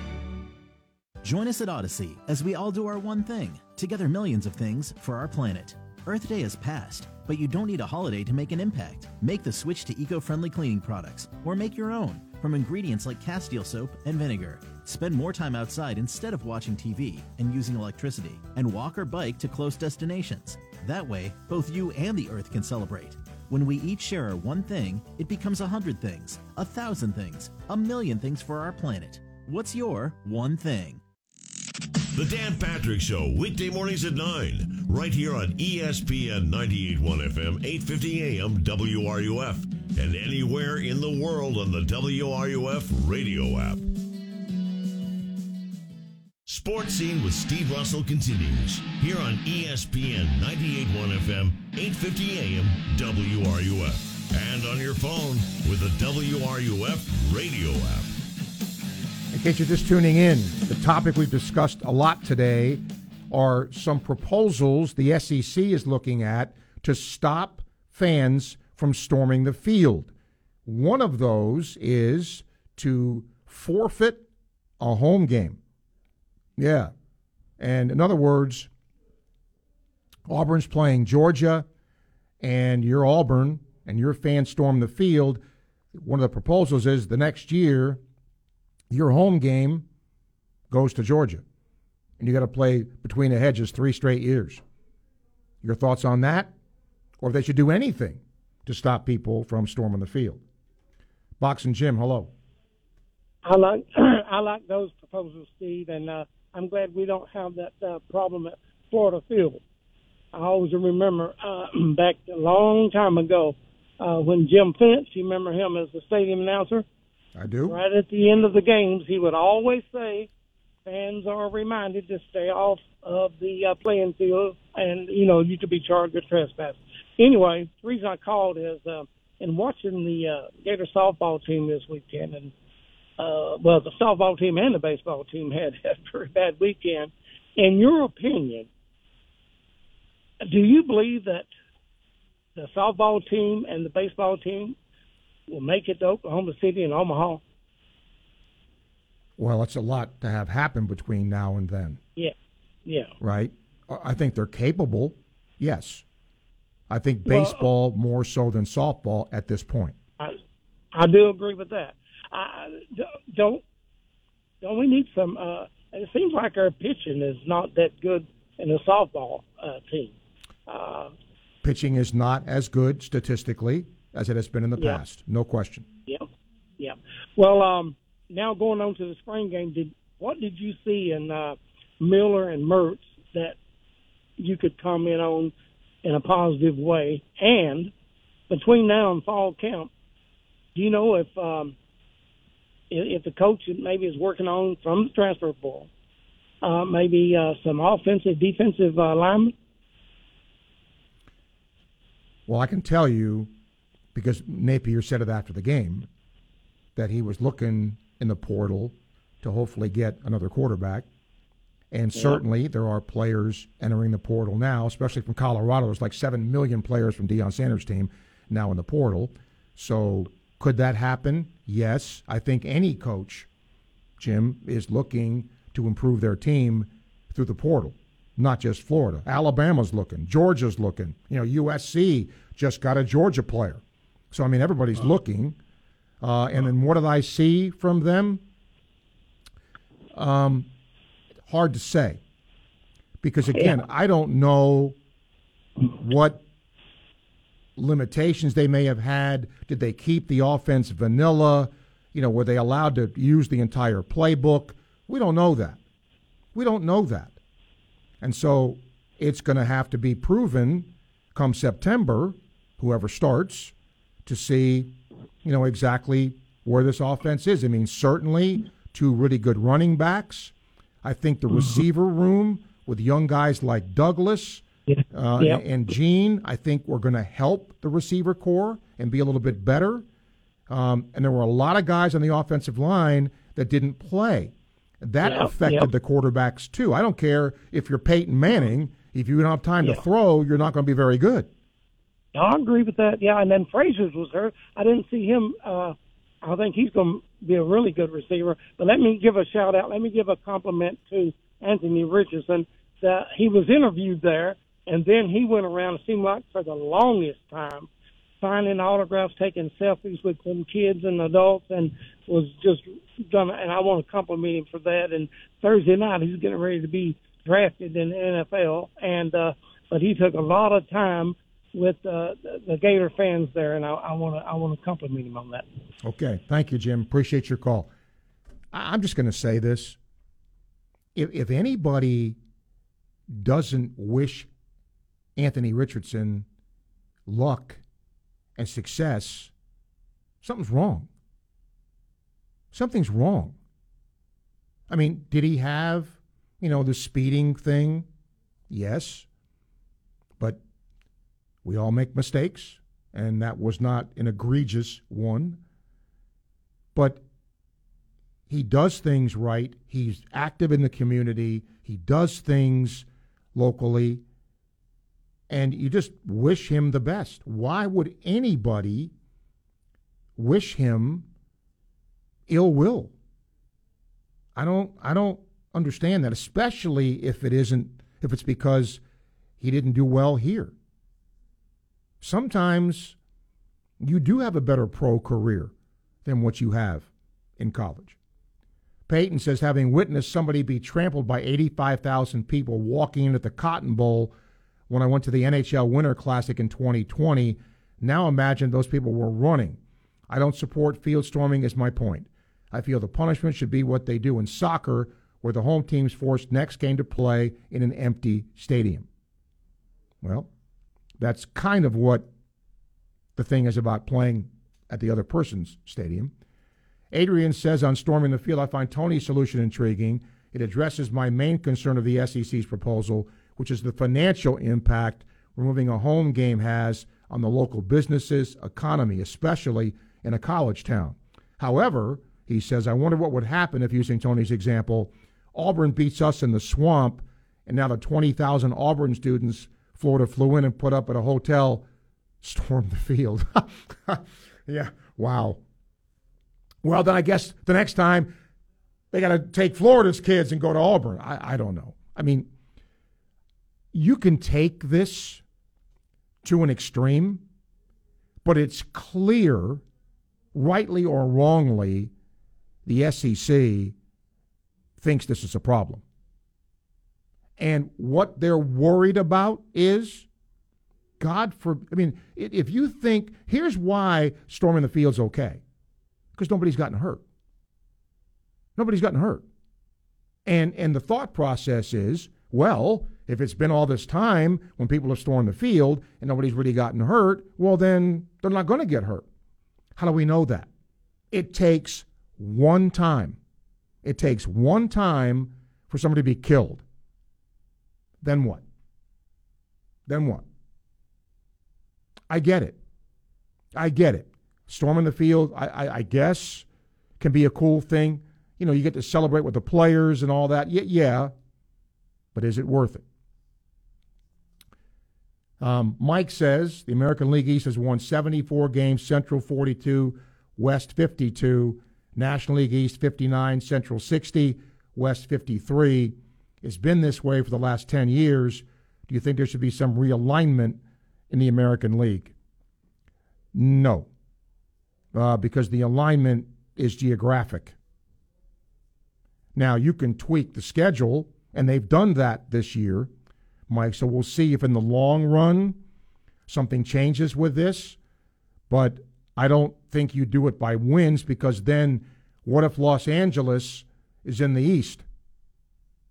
Join us at Audacy as we all do our one thing, together millions of things for our planet. Earth Day has passed, but you don't need a holiday to make an impact. Make the switch to eco friendly cleaning products or make your own from ingredients like Castile soap and vinegar. Spend more time outside instead of watching TV and using electricity, and walk or bike to close destinations. That way, both you and the Earth can celebrate. When we each share one thing, it becomes a hundred things, a thousand things, a million things for our planet. What's your one thing? The Dan Patrick Show, weekday mornings at 9, right here on ESPN 98.1 FM, 850 AM, WRUF, and anywhere in the world on the WRUF radio app. Sports Scene with Steve Russell continues here on ESPN 98.1 FM, 850 AM, WRUF, and on your phone with the WRUF radio app. In case you're just tuning in, the topic we've discussed a lot today are some proposals the SEC is looking at to stop fans from storming the field. One of those is to forfeit a home game. Yeah. And in other words, Auburn's playing Georgia, and you're Auburn, and your fans storm the field. One of the proposals is the next year, your home game goes to Georgia, and you got to play between the hedges three straight years. Your thoughts on that, or if they should do anything to stop people from storming the field? Boxing Jim, hello. I like <clears throat> I like those proposals, Steve, and uh, I'm glad we don't have that uh, problem at Florida Field. I always remember uh, <clears throat> back a long time ago uh, when Jim Finch, you remember him as the stadium announcer? I do. Right at the end of the games, he would always say, "Fans are reminded to stay off of the uh, playing field, and you know you could be charged with trespass." Anyway, the reason I called is uh, in watching the uh, Gator softball team this weekend, and uh, well, the softball team and the baseball team had <laughs> a very bad weekend. In your opinion, do you believe that the softball team and the baseball team will make it to Oklahoma City and Omaha? Well, it's a lot to have happen between now and then, Yeah, yeah. right? I think they're capable, yes. I think Well, baseball more so than softball at this point. I, I do agree with that. I, don't don't we need some? Uh, it seems like our pitching is not that good in the softball uh, team. Uh, Pitching is not as good statistically as it has been in the Yeah. past, no question. yeah, yeah. Well, um, now going on to the spring game, did what did you see in uh, Miller and Mertz that you could comment on in a positive way? And between now and fall camp, do you know if um, if the coach maybe is working on from the transfer portal, uh, maybe uh, some offensive, defensive uh, linemen? Well, I can tell you, because Napier said it after the game, that he was looking in the portal to hopefully get another quarterback. And Yeah. certainly there are players entering the portal now, especially from Colorado. There's like 7 million players from Deion Sanders' team now in the portal. So could that happen? Yes. I think any coach, Jim, is looking to improve their team through the portal, not just Florida. Alabama's looking, Georgia's looking. You know, USC just got a Georgia player. So, I mean, everybody's looking. Uh, and then what did I see from them? Um, hard to say. Because, again, I don't know what limitations they may have had. Did they keep the offense vanilla? You know, were they allowed to use the entire playbook? We don't know that. We don't know that. And so it's going to have to be proven come September, whoever starts, to see, you know, exactly where this offense is. I mean, certainly two really good running backs. I think the mm-hmm. receiver room with young guys like Douglas uh, Yep. and Jean, I think we're going to help the receiver corps and be a little bit better. Um, and there were a lot of guys on the offensive line that didn't play. That Yep, affected yep. the quarterbacks too. I don't care if you're Peyton Manning. If you don't have time Yeah. to throw, you're not going to be very good. I agree with that. Yeah, and then Frazier's was hurt. I didn't see him uh, I think he's going to be a really good receiver. But let me give a shout out. Let me give a compliment to Anthony Richardson. That he was interviewed there, and then he went around. It seemed like for the longest time, signing autographs, taking selfies with some kids and adults, and was just done. And I want to compliment him for that. And Thursday night, he's getting ready to be drafted in the NFL, and uh, but he took a lot of time with uh, the, Gator fans there, and I want to I want to compliment him on that. Okay, thank you, Jim. Appreciate your call. I'm just going to say this: if, if anybody doesn't wish Anthony Richardson luck and success, something's wrong. Something's wrong. I mean, did he have, you know, the speeding thing? Yes. But we all make mistakes, and that was not an egregious one. But he does things right. He's active in the community. He does things locally. And you just wish him the best. Why would anybody wish him ill will? I don't I don't understand that, especially if it isn't if it's because he didn't do well here. Sometimes you do have a better pro career than what you have in college. Peyton says, having witnessed somebody be trampled by 85,000 people walking into the Cotton Bowl when I went to the NHL Winter Classic in 2020, now imagine those people were running. I don't support field storming, is my point. I feel the punishment should be what they do in soccer, where the home team's forced next game to play in an empty stadium. Well, that's kind of what the thing is about playing at the other person's stadium. Adrian says on storming the field, I find Tony's solution intriguing. It addresses my main concern of the SEC's proposal, which is the financial impact removing a home game has on the local businesses, economy, especially in a college town. However, he says, I wonder what would happen if, using Tony's example, Auburn beats us in the swamp, and now the 20,000 Auburn students Florida flew in and put up at a hotel stormed the field. <laughs> yeah, wow. Well, then I guess the next time they got to take Florida's kids and go to Auburn. I, I don't know. I mean, you can take this to an extreme, but it's clear, rightly or wrongly, the SEC thinks this is a problem. And what they're worried about is, God for, I mean, if you think, here's why storming the field's okay because nobody's gotten hurt. Nobody's gotten hurt. And, and the thought process is, well, if it's been all this time when people have stormed the field and nobody's really gotten hurt, well, then they're not going to get hurt. How do we know that? It takes one time. It takes one time for somebody to be killed. Then what? Then what? I get it. I get it. Storming the field, I, I, I, guess, can be a cool thing. You know, you get to celebrate with the players and all that. Yeah, yeah. But is it worth it? Um, Mike says the American League East has won 74 games, Central 42, West 52, National League East 59, Central 60, West 53. It's been this way for the last 10 years. Do you think there should be some realignment in the American League? No uh, because the alignment is geographic. Now, you can tweak the schedule, and they've done that this year, Mike. So we'll see if in the long run something changes with this. But I don't think you do it by wins because then what if Los Angeles is in the East?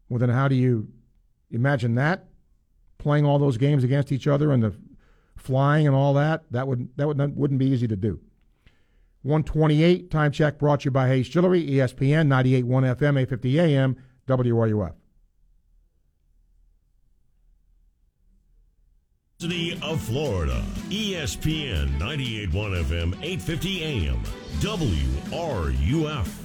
Well, then how do you imagine that? Playing all those games against each other and the flying and all that, that would that would that wouldn't be easy to do. 128 time check brought to you by Hayes Jewelry, ESPN 98.1 FM, 850 AM, WRUF. City of Florida, ESPN 98.1 FM, 850 AM, WRUF.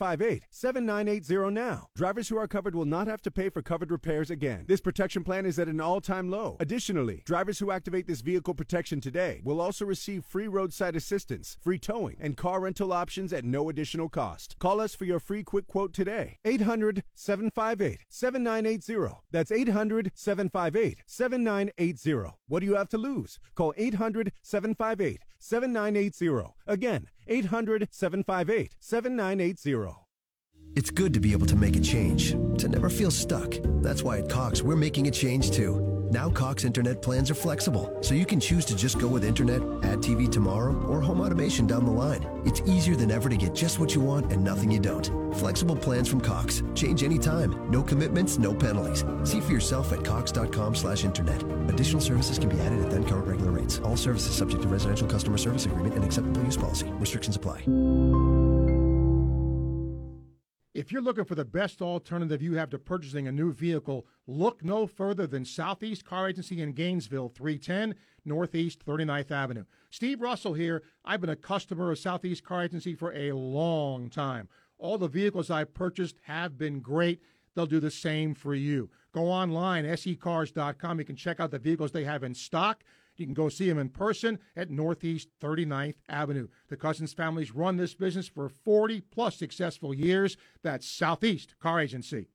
758 7980 now. Drivers who are covered will not have to pay for covered repairs again. This protection plan is at an all time low. Additionally, drivers who activate this vehicle protection today will also receive free roadside assistance, free towing, and car rental options at no additional cost. Call us for your free quick quote today. 800 758 7980. That's 800 758 7980. What do you have to lose? Call 800 758 7980. Again, 800 758 7980. It's good to be able to make a change, to never feel stuck. That's why at Cox, we're making a change too. Now Cox Internet plans are flexible, so you can choose to just go with Internet, add TV tomorrow, or home automation down the line. It's easier than ever to get just what you want and nothing you don't. Flexible plans from Cox. Change anytime. No commitments, no penalties. See for yourself at cox.com slash internet. Additional services can be added at then current regular rates. All services subject to residential customer service agreement and acceptable use policy. Restrictions apply. If you're looking for the best alternative you have to purchasing a new vehicle, look no further than Southeast Car Agency in Gainesville, 310 Northeast 39th Avenue. Steve Russell here. I've been a customer of Southeast Car Agency for a long time. All the vehicles I've purchased have been great. They'll do the same for you. Go online, secars.com. You can check out the vehicles they have in stock. You can go see him in person at Northeast 39th Avenue. The Cousins families run this business for 40 plus successful years. That's Southeast Car Agency.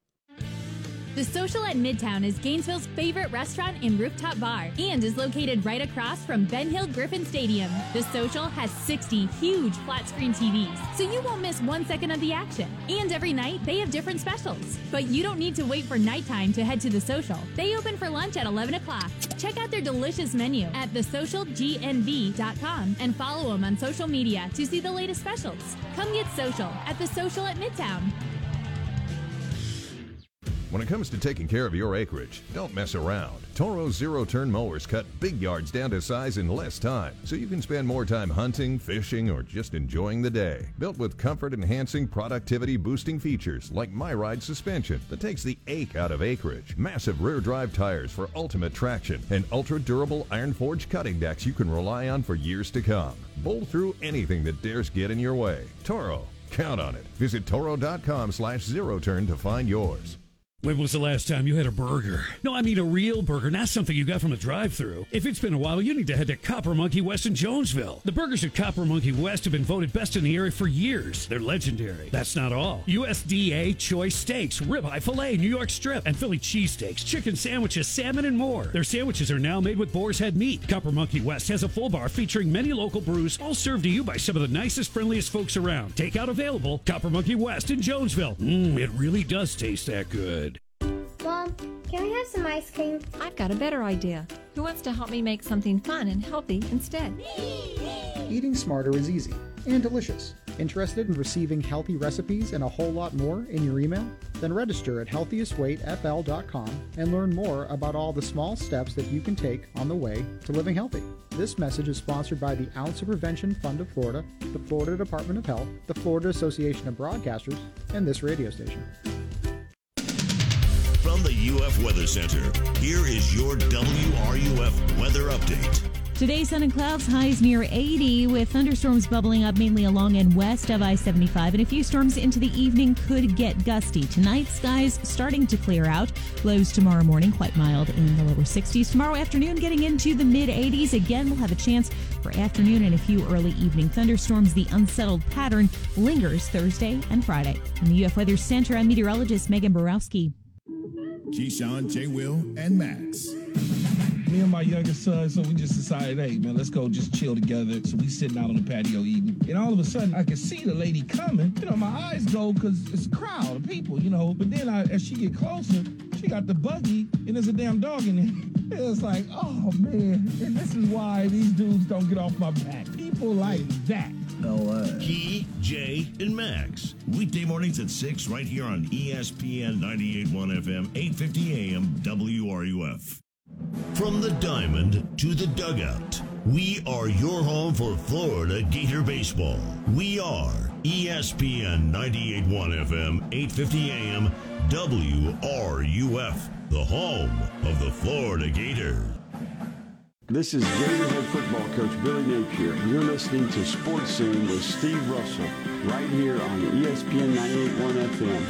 The Social at Midtown is Gainesville's favorite restaurant and rooftop bar and is located right across from Ben Hill Griffin Stadium. The Social has 60 huge flat screen TVs, so you won't miss one second of the action. And every night, they have different specials. But you don't need to wait for nighttime to head to The Social. They open for lunch at 11 o'clock. Check out their delicious menu at thesocialgnv.com and follow them on social media to see the latest specials. Come get social at The Social at Midtown. When it comes to taking care of your acreage, don't mess around. Toro zero turn mowers cut big yards down to size in less time, so you can spend more time hunting, fishing, or just enjoying the day. Built with comfort enhancing, productivity boosting features like MyRide suspension that takes the ache out of acreage, massive rear drive tires for ultimate traction, and ultra durable iron forged cutting decks you can rely on for years to come. Bowl through anything that dares get in your way. Toro, count on it. Visit toro.com slash zero turn to find yours. When was the last time you had a burger? No, I mean a real burger, not something you got from a drive through. If it's been a while, you need to head to Copper Monkey West in Jonesville. The burgers at Copper Monkey West have been voted best in the area for years. They're legendary. That's not all. USDA choice steaks, ribeye filet, New York strip, and Philly cheesesteaks, chicken sandwiches, salmon, and more. Their sandwiches are now made with boar's head meat. Copper Monkey West has a full bar featuring many local brews, all served to you by some of the nicest, friendliest folks around. Takeout available. Copper Monkey West in Jonesville. Mmm, it really does taste that good. Mom, can we have some ice cream? I've got a better idea. Who wants to help me make something fun and healthy instead? Eating smarter is easy and delicious. Interested in receiving healthy recipes and a whole lot more in your email? Then register at healthiestweightfl.com and learn more about all the small steps that you can take on the way to living healthy. This message is sponsored by the Ounce of Prevention Fund of Florida, the Florida Department of Health, the Florida Association of Broadcasters, and this radio station. From the UF Weather Center, here is your WRUF weather update. Today, sun and clouds, highs near 80, with thunderstorms bubbling up mainly along and west of I 75, and a few storms into the evening could get gusty. Tonight, skies starting to clear out. Lows tomorrow morning quite mild in the lower 60s. Tomorrow afternoon, getting into the mid 80s. Again, we'll have a chance for afternoon and a few early evening thunderstorms. The unsettled pattern lingers Thursday and Friday. From the UF Weather Center, I'm meteorologist Megan Borowski. Keyshawn, J. Will, and Max. Me and my youngest son, so we just decided, hey man, let's go just chill together. So we sitting out on the patio eating, and all of a sudden I can see the lady coming. You know, my eyes go because it's a crowd of people, you know. But then I, as she get closer, she got the buggy, and there's a damn dog in <laughs> it. there. It's like, oh man, and this is why these dudes don't get off my back. People like that LA. Key, Jay, and Max. Weekday mornings at 6 right here on ESPN 98.1 FM, 850 AM, WRUF. From the diamond to the dugout, we are your home for Florida Gator Baseball. We are ESPN 98.1 FM, 850 AM, WRUF, the home of the Florida Gators. This is Gatorhead football coach Billy Napier. You're listening to Sports Scene with Steve Russell right here on ESPN 98.1 FM,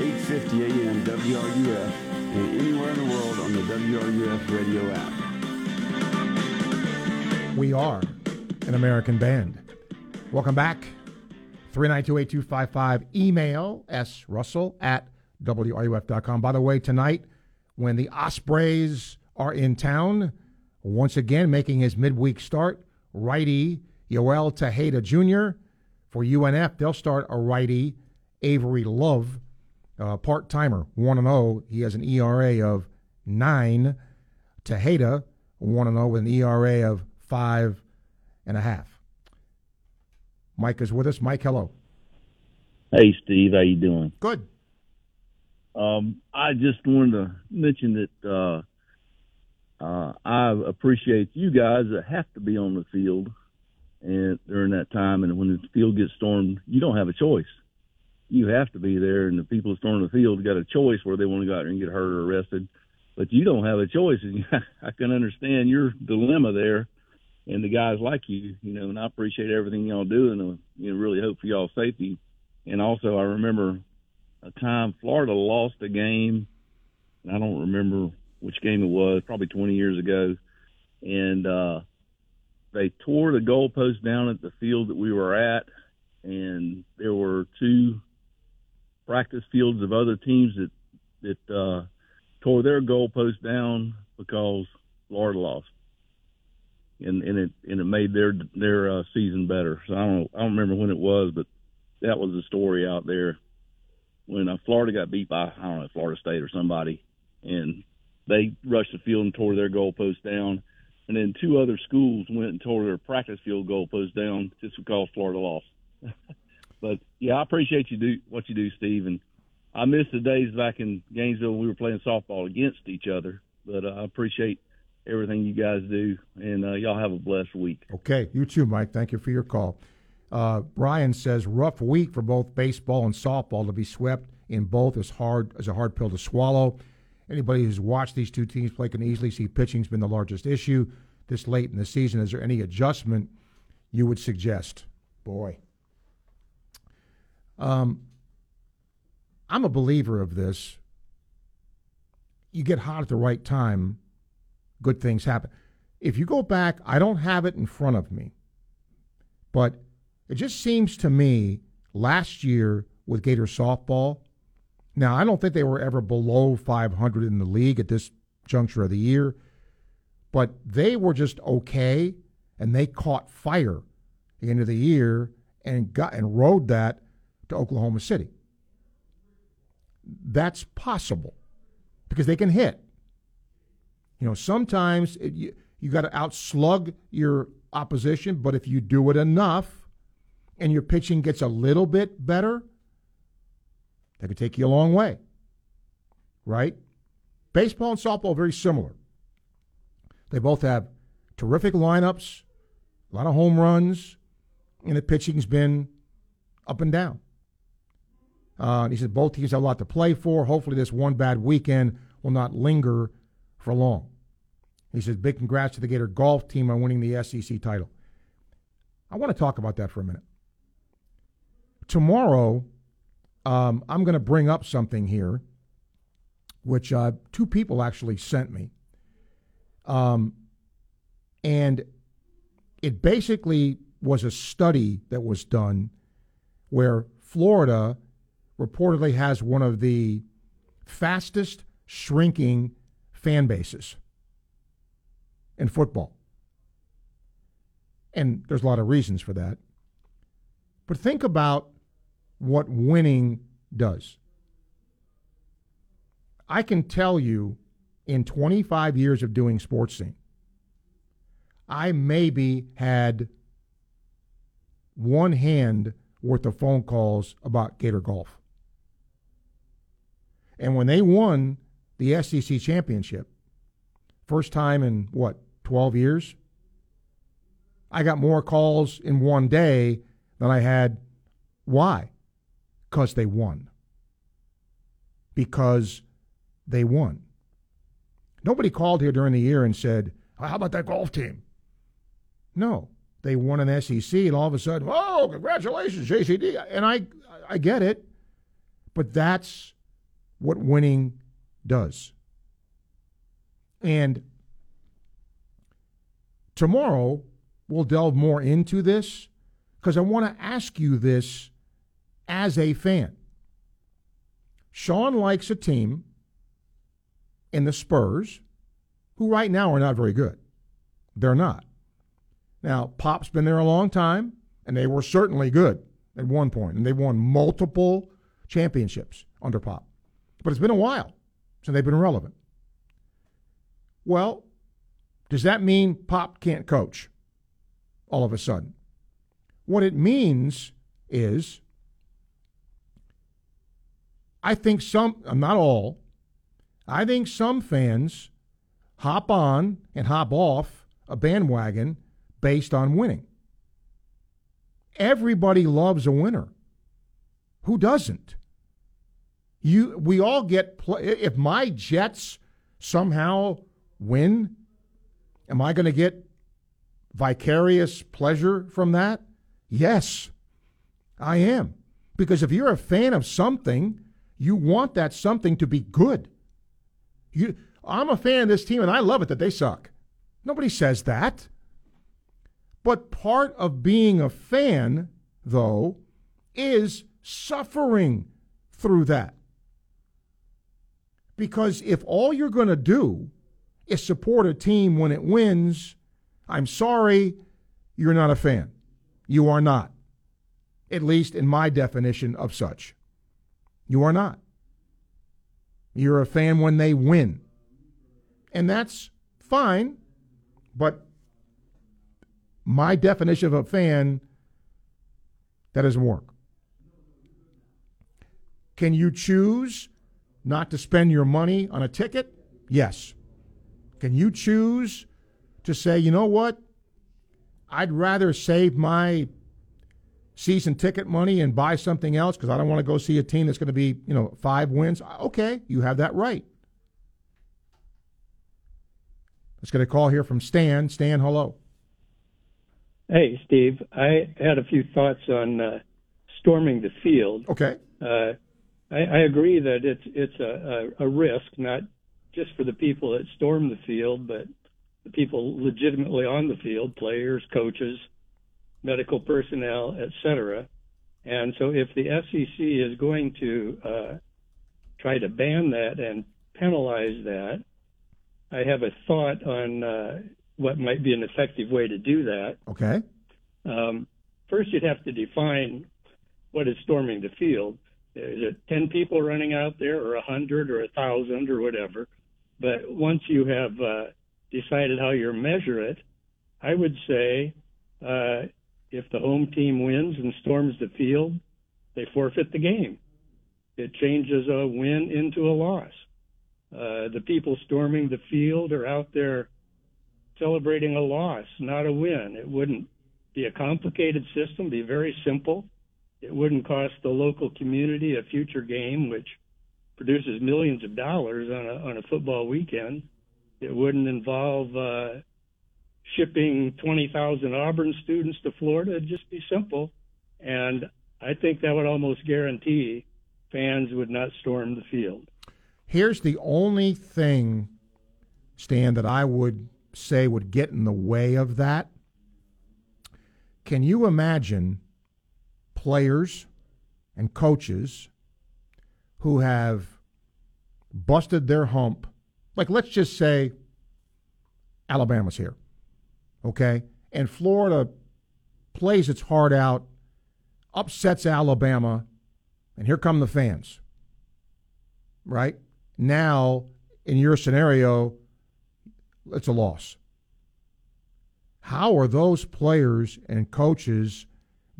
850 AM WRUF, and anywhere in the world on the WRUF radio app. We are an American band. Welcome back. 3928255. Email S. Russell at WRUF.com. By the way, tonight, when the Ospreys are in town, once again making his midweek start, righty Yoel Tejeda Jr. For UNF, they'll start a righty, Avery Love, uh, part timer, 1 0. He has an ERA of 9. Tejeda, 1 0 with an ERA of five and a half. Mike is with us. Mike, hello. Hey, Steve. How you doing? Good. Um, I just wanted to mention that uh, uh, I appreciate you guys that have to be on the field and during that time. And when the field gets stormed, you don't have a choice. You have to be there, and the people that storm the field got a choice where they want to go out there and get hurt or arrested. But you don't have a choice, and <laughs> I can understand your dilemma there and the guys like you, you know, and I appreciate everything y'all do and, uh, you know, really hope for y'all's safety. And also, I remember a time Florida lost a game, and I don't remember which game it was, probably 20 years ago, and uh, they tore the goalpost down at the field that we were at, and there were two practice fields of other teams that that uh, tore their goalpost down because Florida lost. And and it and it made their their uh, season better. So I don't I don't remember when it was, but that was the story out there when uh, Florida got beat by I don't know Florida State or somebody, and they rushed the field and tore their goalpost down, and then two other schools went and tore their practice field goalpost down just because Florida lost. <laughs> but yeah, I appreciate you do what you do, Steve, and I miss the days back in Gainesville when we were playing softball against each other. But uh, I appreciate everything you guys do, and uh, y'all have a blessed week. Okay, you too, Mike. Thank you for your call. Uh, Brian says rough week for both baseball and softball to be swept in both is hard as a hard pill to swallow. Anybody who's watched these two teams play can easily see pitching's been the largest issue this late in the season. Is there any adjustment you would suggest? Boy, um, I'm a believer of this. You get hot at the right time good things happen. If you go back, I don't have it in front of me, but it just seems to me last year with Gator softball. Now, I don't think they were ever below 500 in the league at this juncture of the year, but they were just okay, and they caught fire at the end of the year and got and rode that to Oklahoma City. That's possible because they can hit. You know, sometimes it, you, you got to outslug your opposition, but if you do it enough and your pitching gets a little bit better, that could take you a long way. Right? Baseball and softball very similar. They both have terrific lineups, a lot of home runs, and the pitching's been up and down. Uh, he said both teams have a lot to play for. Hopefully, this one bad weekend will not linger for long. He says, big congrats to the Gator golf team on winning the SEC title. I want to talk about that for a minute. Tomorrow, um, I'm going to bring up something here, which uh, two people actually sent me. Um, and it basically was a study that was done where Florida reportedly has one of the fastest shrinking fan bases in football. And there's a lot of reasons for that. But think about what winning does. I can tell you in 25 years of doing sports scene, I maybe had one hand worth of phone calls about Gator Golf. And when they won the SEC championship, first time in what, 12 years? I got more calls in one day than I had. Why? Because they won. Because they won. Nobody called here during the year and said, How about that golf team? No. They won an SEC, and all of a sudden, oh, congratulations, JCD. And I, I get it, but that's what winning does. And tomorrow, we'll delve more into this because I want to ask you this as a fan. Sean likes a team in the Spurs who right now are not very good. They're not. Now, Pop's been there a long time, and they were certainly good at one point, and they won multiple championships under Pop. But it's been a while since they've been relevant. Well, does that mean Pop can't coach all of a sudden? What it means is, I think some, uh, not all, I think some fans hop on and hop off a bandwagon based on winning. Everybody loves a winner. Who doesn't? You, we all get. If my Jets somehow win, am I going to get vicarious pleasure from that? Yes, I am. Because if you're a fan of something, you want that something to be good. You, I'm a fan of this team, and I love it that they suck. Nobody says that. But part of being a fan, though, is suffering through that. Because if all you're going to do is support a team when it wins, I'm sorry, you're not a fan. You are not. At least in my definition of such. You are not. You're a fan when they win. And that's fine, but my definition of a fan, that doesn't work. Can you choose not to spend your money on a ticket? Yes. Can you choose to say, you know what? I'd rather save my season ticket money and buy something else because I don't want to go see a team that's going to be, you know, five wins. Okay, you have that right. Let's get a call here from Stan. Stan, hello. Hey, Steve. I had a few thoughts on uh, storming the field. Okay. Uh, I, I, agree that it's it's a, a, a, risk, not just for the people that storm the field, but the people legitimately on the field, players, coaches, medical personnel, etc. And so, if the SEC is going to uh, try to ban that and penalize that, I have a thought on uh, what might be an effective way to do that. Okay. Um, first, you'd have to define what is storming the field. Is it 10 people running out there, or 100, or 1,000, or whatever? But once you have uh, decided how you measure it, I would say uh, if the home team wins and storms the field, they forfeit the game. It changes a win into a loss. Uh, the people storming the field are out there celebrating a loss, not a win. It wouldn't be a complicated system, be very simple. It wouldn't cost the local community a future game, which produces millions of dollars on a, on a football weekend. It wouldn't involve uh, shipping 20,000 Auburn students to Florida. It'd just be simple. And I think that would almost guarantee fans would not storm the field. Here's the only thing, Stan, that I would say would get in the way of that. Can you imagine players and coaches who have busted their hump? Like, let's just say Alabama's here, okay? And Florida plays its heart out, upsets Alabama, and here come the fans, right? Now, in your scenario, it's a loss. How are those players and coaches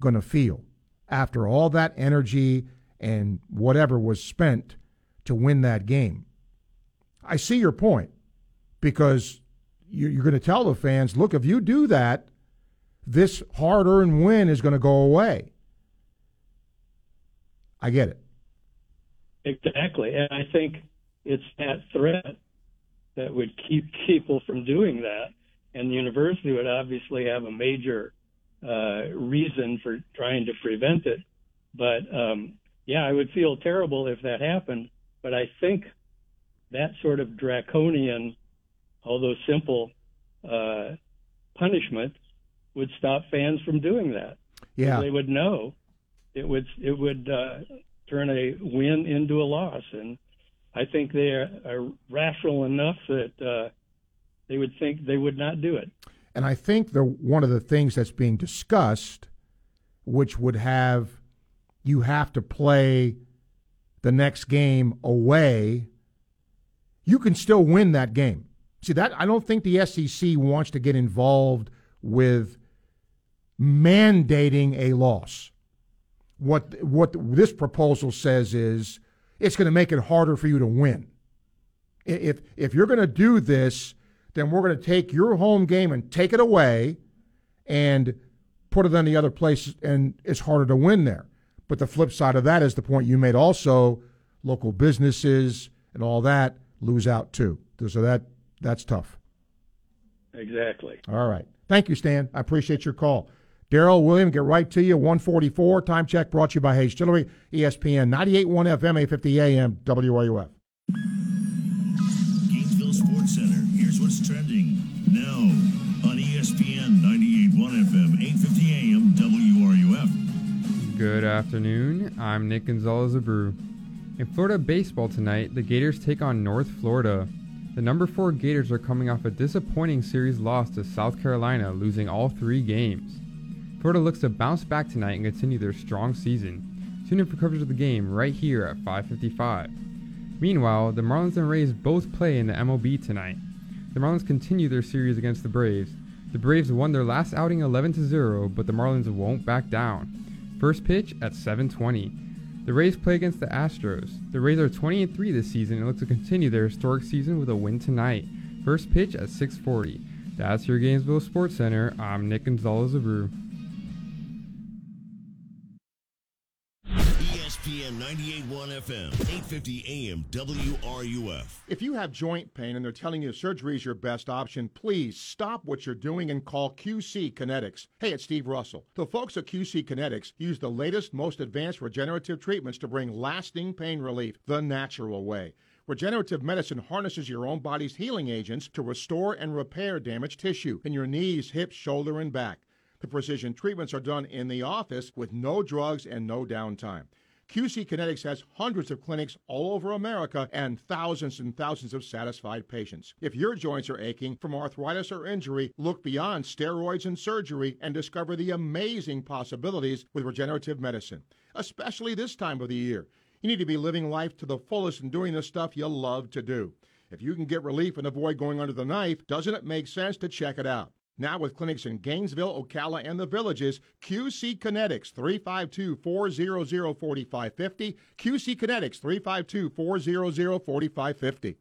going to feel after all that energy and whatever was spent to win that game. I see your point because you're going to tell the fans, look, if you do that, this hard earned win is going to go away. I get it. Exactly. And I think it's that threat that would keep <laughs> people from doing that. And the university would obviously have a major uh, reason for trying to prevent it. But um, yeah, I would feel terrible if that happened. But I think that sort of draconian, although simple, uh, punishment would stop fans from doing that. Yeah, they would know it would it would uh, turn a win into a loss, and I think they are, are rational enough that uh, they would think they would not do it. And I think the one of the things that's being discussed, which would have you have to play the next game away, you can still win that game. See that I don't think the SEC wants to get involved with mandating a loss. What what this proposal says is it's going to make it harder for you to win. If if you're going to do this, then we're going to take your home game and take it away and put it on the other place and it's harder to win there. But the flip side of that is the point you made also local businesses and all that lose out too. So that that's tough. Exactly. All right. Thank you, Stan. I appreciate your call. Daryl, William, get right to you. 144. Time check brought to you by Hayes Jewelry, ESPN 98.1 FM, 850 AM, WRUF. Gainesville Sports Center. Here's what's trending now on ESPN 98.1 FM, 850 AM, WRUF. Good afternoon. I'm Nick Gonzalez Abreu. In Florida baseball tonight, the Gators take on North Florida. The number four Gators are coming off a disappointing series loss to South Carolina, losing all three games. Florida looks to bounce back tonight and continue their strong season. Tune in for coverage of the game right here at 5:55. Meanwhile, the Marlins and Rays both play in the MLB tonight. The Marlins continue their series against the Braves. The Braves won their last outing 11-0, but the Marlins won't back down. First pitch at 7:20. The Rays play against the Astros. The Rays are 20 3 this season and look to continue their historic season with a win tonight. First pitch at 6:40. That's your Gainesville Sports Center. I'm Nick Gonzalez Abreu. ESPN FM, 850 AM, WRUF. If you have joint pain and they're telling you surgery is your best option, please stop what you're doing and call QC Kinetics. Hey, it's Steve Russell. The folks at QC Kinetics use the latest, most advanced regenerative treatments to bring lasting pain relief the natural way. Regenerative medicine harnesses your own body's healing agents to restore and repair damaged tissue in your knees, hips, shoulder, and back. The precision treatments are done in the office with no drugs and no downtime. QC Kinetics has hundreds of clinics all over America and thousands and thousands of satisfied patients. If your joints are aching from arthritis or injury, look beyond steroids and surgery and discover the amazing possibilities with regenerative medicine, especially this time of the year. You need to be living life to the fullest and doing the stuff you love to do. If you can get relief and avoid going under the knife, doesn't it make sense to check it out? Now with clinics in Gainesville, Ocala, and the Villages, QC Kinetics 352-400-4550, QC Kinetics 352-400-4550.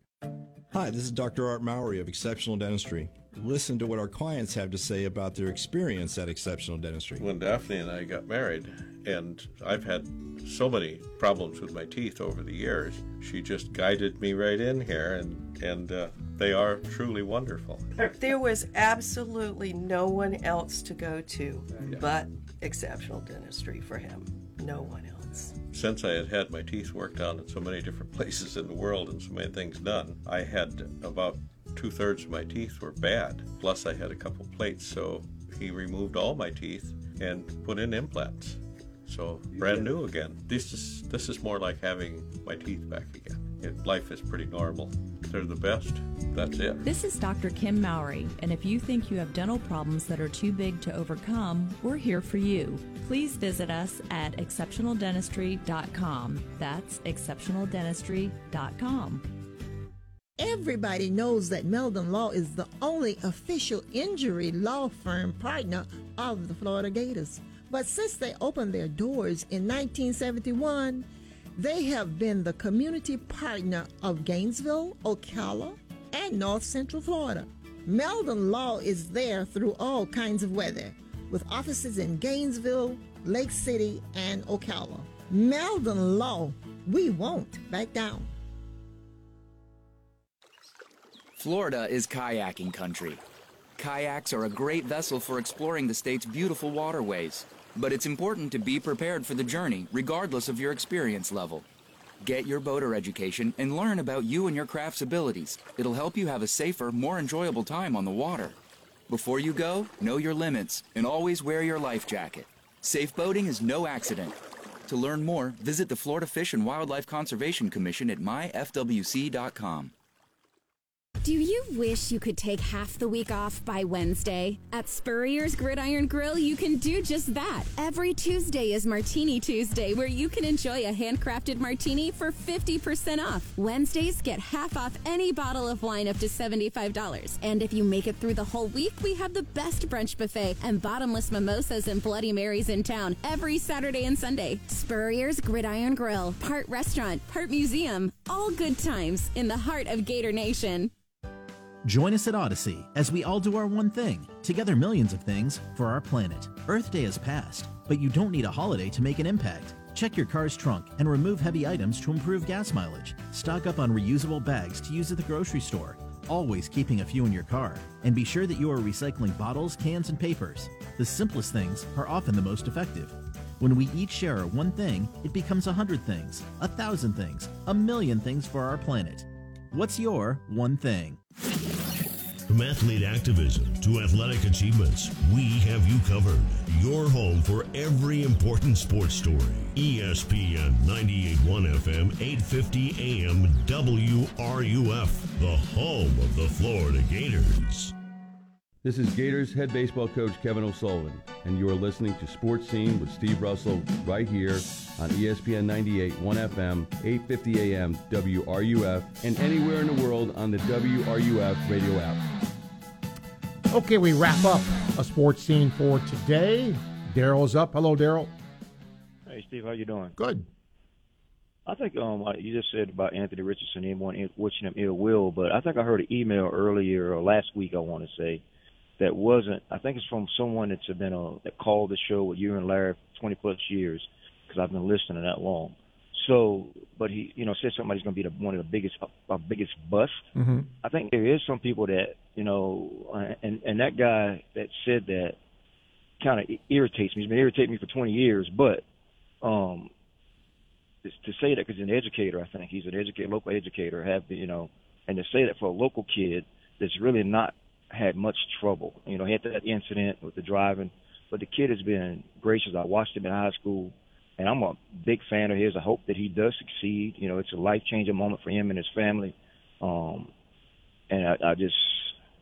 Hi, this is Dr. Art Mowry of Exceptional Dentistry. Listen to what our clients have to say about their experience at Exceptional Dentistry. When Daphne and I got married, and I've had so many problems with my teeth over the years, she just guided me right in here, and and uh, they are truly wonderful. There was absolutely no one else to go to Yeah. but Exceptional Dentistry for him. No one else. Since I had had my teeth worked on in so many different <laughs> places in the world and so many things done, I had about two thirds of my teeth were bad. Plus, I had a couple plates, so he removed all my teeth and put in implants. So brand new again. This is this is more like having my teeth back again. It, life is pretty normal. They're the best. That's it. This is Dr. Kim Mowry, and if you think you have dental problems that are too big to overcome, we're here for you. Please visit us at exceptionaldentistry.com. That's exceptionaldentistry.com. Everybody knows that Meldon Law is the only official injury law firm partner of the Florida Gators. But since they opened their doors in 1971, they have been the community partner of Gainesville, Ocala, and North Central Florida. Meldon Law is there through all kinds of weather, with offices in Gainesville, Lake City, and Ocala. Meldon Law, we won't back down. Florida is kayaking country. Kayaks are a great vessel for exploring the state's beautiful waterways, but it's important to be prepared for the journey regardless of your experience level. Get your boater education and learn about you and your craft's abilities. It'll help you have a safer, more enjoyable time on the water. Before you go, know your limits and always wear your life jacket. Safe boating is no accident. To learn more, visit the Florida Fish and Wildlife Conservation Commission at myfwc.com. Do you wish you could take half the week off by Wednesday? At Spurrier's Gridiron Grill, you can do just that. Every Tuesday is Martini Tuesday, where you can enjoy a handcrafted martini for 50% off. Wednesdays get half off any bottle of wine up to $75. And if you make it through the whole week, we have the best brunch buffet and bottomless mimosas and Bloody Marys in town every Saturday and Sunday. Spurrier's Gridiron Grill, part restaurant, part museum, all good times in the heart of Gator Nation. Join us at Audacy as we all do our one thing, together millions of things, for our planet. Earth Day has passed, but you don't need a holiday to make an impact. Check your car's trunk and remove heavy items to improve gas mileage. Stock up on reusable bags to use at the grocery store, always keeping a few in your car. And be sure that you are recycling bottles, cans, and papers. The simplest things are often the most effective. When we each share one thing, it becomes a hundred things, a thousand things, a million things for our planet. What's your one thing? From athlete activism to athletic achievements, we have you covered. Your home for every important sports story. ESPN 98.1 FM, 850 AM, WRUF, the home of the Florida Gators. This is Gators head baseball coach Kevin O'Sullivan, and you are listening to Sports Scene with Steve Russell right here on ESPN 98.1 FM, 850 AM, WRUF, and anywhere in the world on the WRUF radio app. Okay, we wrap up a sports scene for today. Daryl's up. Hello, Daryl. Hey, Steve, how you doing? Good. I think um you just said about Anthony Richardson, and anyone wishing him ill will, but I think I heard an email earlier or last week, I want to say, that wasn't. I think it's from someone that's been a that called the show with you and Larry for 20 plus years, because I've been listening that long. So, but he, you know, said somebody's going to be the, one of the biggest, uh, biggest bust. Mm-hmm. I think there is some people that you know, and and that guy that said that kind of irritates me. He's been irritating me for 20 years, but um, to say that because he's an educator, I think he's an educator, local educator, have you know, and to say that for a local kid that's really not had much trouble. You know, he had that incident with the driving, but the kid has been gracious. I watched him in high school, and I'm a big fan of his. I hope that he does succeed. You know, it's a life changing moment for him and his family. Um, and I, I just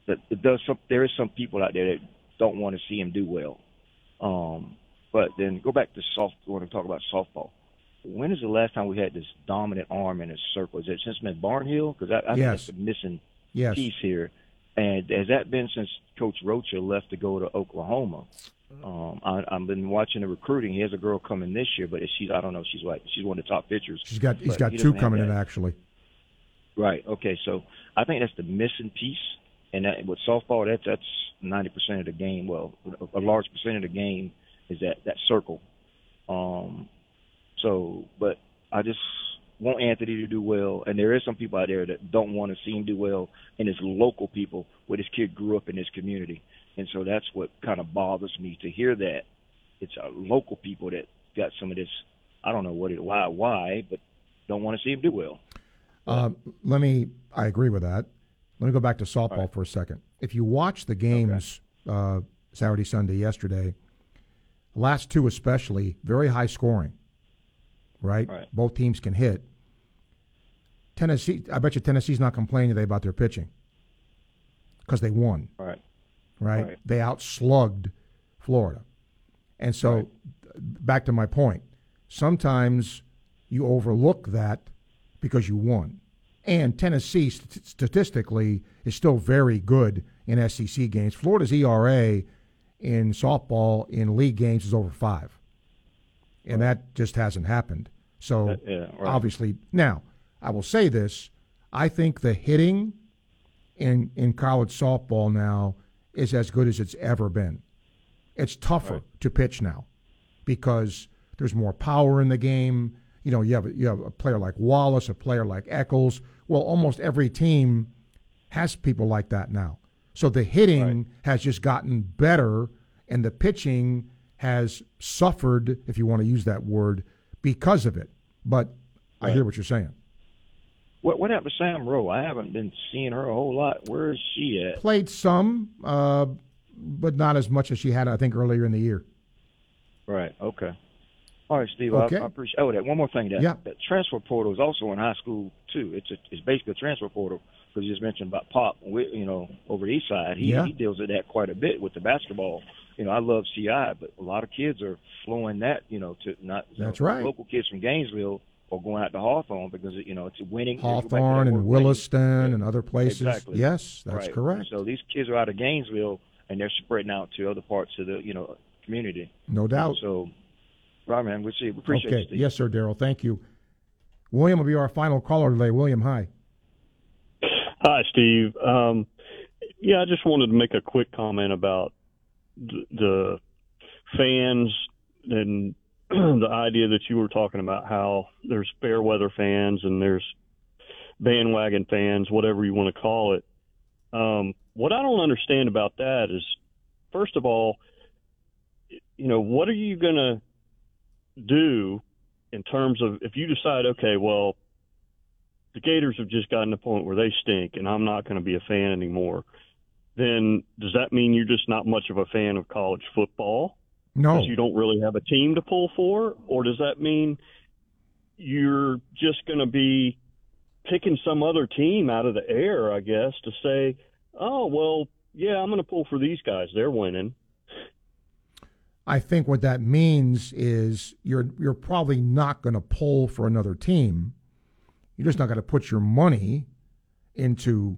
that it does some. There is some people out there that don't want to see him do well. Um, but then go back to soft. Want to talk about softball? When is the last time we had this dominant arm in a circle? Is it since been Barnhill? Because I, I think that's the missing Yes. piece here. And has that been since Coach Rocha left to go to Oklahoma? Um, I, I've been watching the recruiting. He has a girl coming this year, but she's I don't know. She's like she's one of the top pitchers. She's got he's But got he two coming in actually. Right. Okay. So I think that's the missing piece. And that, with softball, that's that's ninety percent of the game. Well, a, a large percent of the game is that that circle. Um. So, but I just want Anthony to do well, and there is some people out there that don't want to see him do well, and it's local people where this kid grew up in this community, and so that's what kind of bothers me to hear that it's uh, local people that got some of this. I don't know what it why why, but don't want to see him do well. Um, let me. I agree with that. Let me go back to softball for a second. If you watch the games uh, Saturday, Sunday, yesterday, last two especially, very high scoring. Right? Right. Both teams can hit. Tennessee. I bet you Tennessee's not complaining today about their pitching because they won. Right. Right? Right. They outslugged Florida. And so, back to my point, sometimes you overlook that because you won. And Tennessee, st- statistically, is still very good in SEC games. Florida's ERA in softball in league games is over five, and that just hasn't happened. So Uh, yeah, right. obviously, now I will say this: I think the hitting in in college softball now is as good as it's ever been. It's tougher to pitch now because there's more power in the game. You know, you have you have a player like Wallace, a player like Eccles. Well, almost every team has people like that now. So the hitting has just gotten better, and the pitching has suffered, if you want to use that word, because of it. But I hear what you're saying. What what happened to Sam Rowe? I haven't been seeing her a whole lot. Where is she at? Played some, uh, but not as much as she had, I think, earlier in the year. Right. Okay. All right, Steve. Okay. I, I appreciate. Oh, that one more thing. That Yeah. that transfer portal is also in high school too. It's a, it's basically a transfer portal because you just mentioned about Pop. You know, over the east side, he Yeah. he deals with that quite a bit with the basketball. You know, I love CI, but a lot of kids are flowing that. You know, to not That's know, right. Local kids from Gainesville or going out to Hawthorne because you know it's winning. Hawthorne and Williston and other places. Exactly. Yes, that's Right. correct. So these kids are out of Gainesville and they're spreading out to other parts of the you know community. No doubt. So, right, man. We see. We appreciate okay. it, Yes, sir, Daryl. Thank you. William will be our final caller today. William, hi. Hi, Steve. Um, yeah, I just wanted to make a quick comment about the, fans and <clears throat> the idea that you were talking about how there's fair weather fans and there's bandwagon fans, whatever you want to call it. Um, what I don't understand about that is, first of all, you know, what are you going to do in terms of if you decide, okay, well, the Gators have just gotten to the point where they stink and I'm not going to be a fan anymore, then does that mean you're just not much of a fan of college football? No. Because you don't really have a team to pull for? Or does that mean you're just going to be picking some other team out of the air, I guess, to say, oh, well, yeah, I'm going to pull for these guys. They're winning. I think what that means is you're you're probably not going to pull for another team. You're just not going to put your money into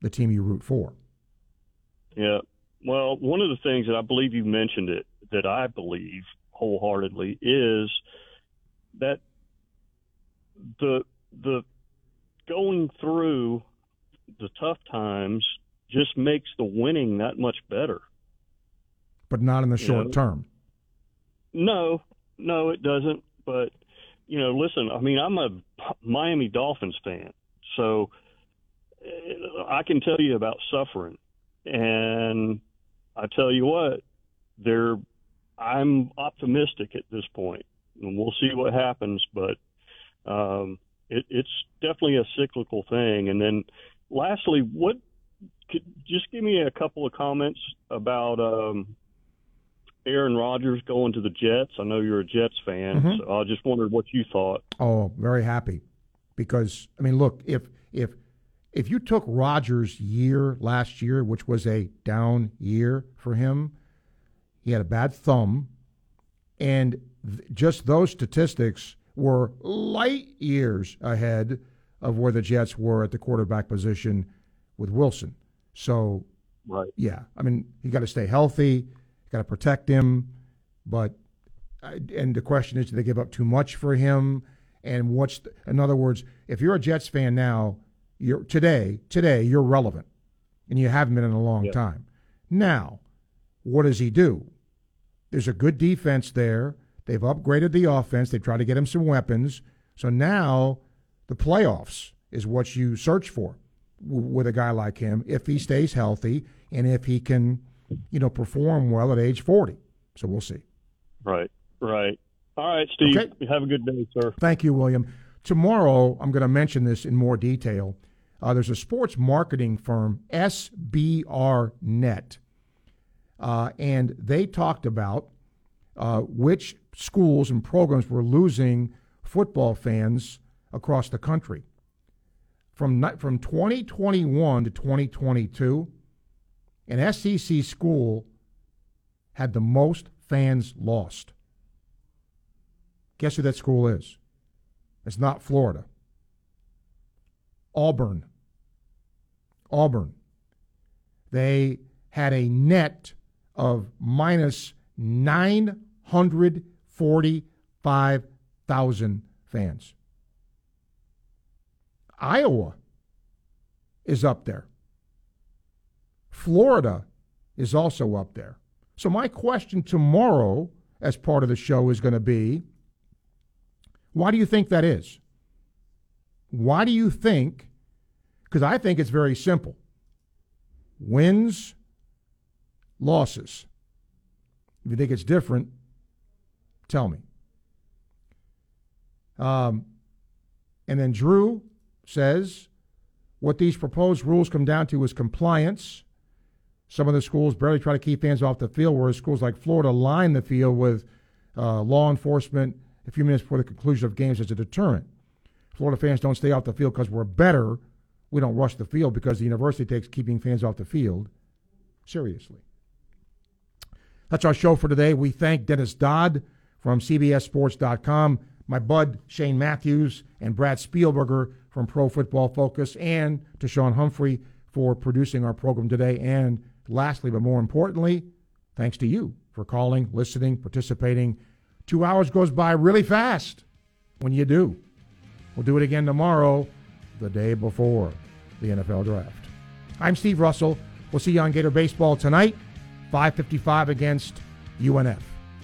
the team you root for. Yeah. Well, one of the things that I believe you mentioned it that I believe wholeheartedly is that the the going through the tough times just makes the winning that much better. But not in the You short know? term. No, no, it doesn't. But you know, listen. I mean, I'm a Miami Dolphins fan, so I can tell you about suffering. And I tell you what, they're. I'm optimistic at this point, and we'll see what happens. But um, it, it's definitely a cyclical thing. And then, lastly, what? Could just give me a couple of comments about um, Aaron Rodgers going to the Jets. I know you're a Jets fan, Mhm. so I just wondered what you thought. Oh, very happy. Because I mean, look, if if if you took Rodgers' year last year, which was a down year for him, he had a bad thumb, and th- just those statistics were light years ahead of where the Jets were at the quarterback position with Wilson. So, right, yeah, I mean, you got to stay healthy, got to protect him, but and the question is, do they give up too much for him? And what's the, in other words, if you're a Jets fan now, you're today today you're relevant, and you haven't been in a long Yeah. time. Now, what does he do? There's a good defense there. They've upgraded the offense. They've tried to get him some weapons. So now the playoffs is what you search for with a guy like him if he stays healthy and if he can, you know, perform well at age 40. So we'll see. Right, right. All right, Steve. Okay. Have a good day, sir. Thank you, William. Tomorrow, I'm going to mention this in more detail. Uh, there's a sports marketing firm, SBR Net, uh, and they talked about uh, which schools and programs were losing football fans across the country. From, from 2021 to 2022, an SEC school had the most fans lost. Guess who that school is? It's not Florida. Auburn. Auburn. They had a net of minus 945,000 fans. Iowa is up there. Florida is also up there. So, my question tomorrow, as part of the show, is going to be why do you think that is? Why do you think? Because I think it's very simple wins, losses. If you think it's different, tell me. Um, and then Drew says what these proposed rules come down to is compliance. Some of the schools barely try to keep fans off the field, whereas schools like Florida line the field with uh, law enforcement a few minutes before the conclusion of games as a deterrent. Florida fans don't stay off the field because we're better. We don't rush the field because the university takes keeping fans off the field seriously. That's our show for today. We thank Dennis Dodd from CBSSports.com, my bud Shane Matthews, and Brad Spielberger from Pro Football Focus, and to Sean Humphrey for producing our program today. And lastly, but more importantly, thanks to you for calling, listening, participating. Two hours goes by really fast when you do. We'll do it again tomorrow, the day before the NFL draft. I'm Steve Russell. We'll see you on Gator Baseball tonight. 555 against UNF.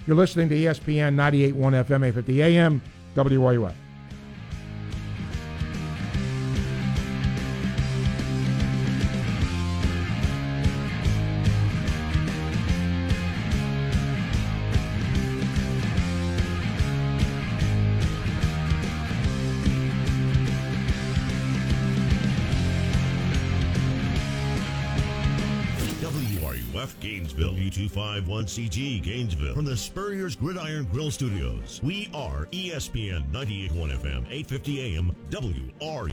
You're listening to ESPN 98.1 FM, 850 AM, WRUF. U251CG, Gainesville. From the Spurrier's Gridiron Grill Studios, we are ESPN 98.1 FM, 850 AM, WRU.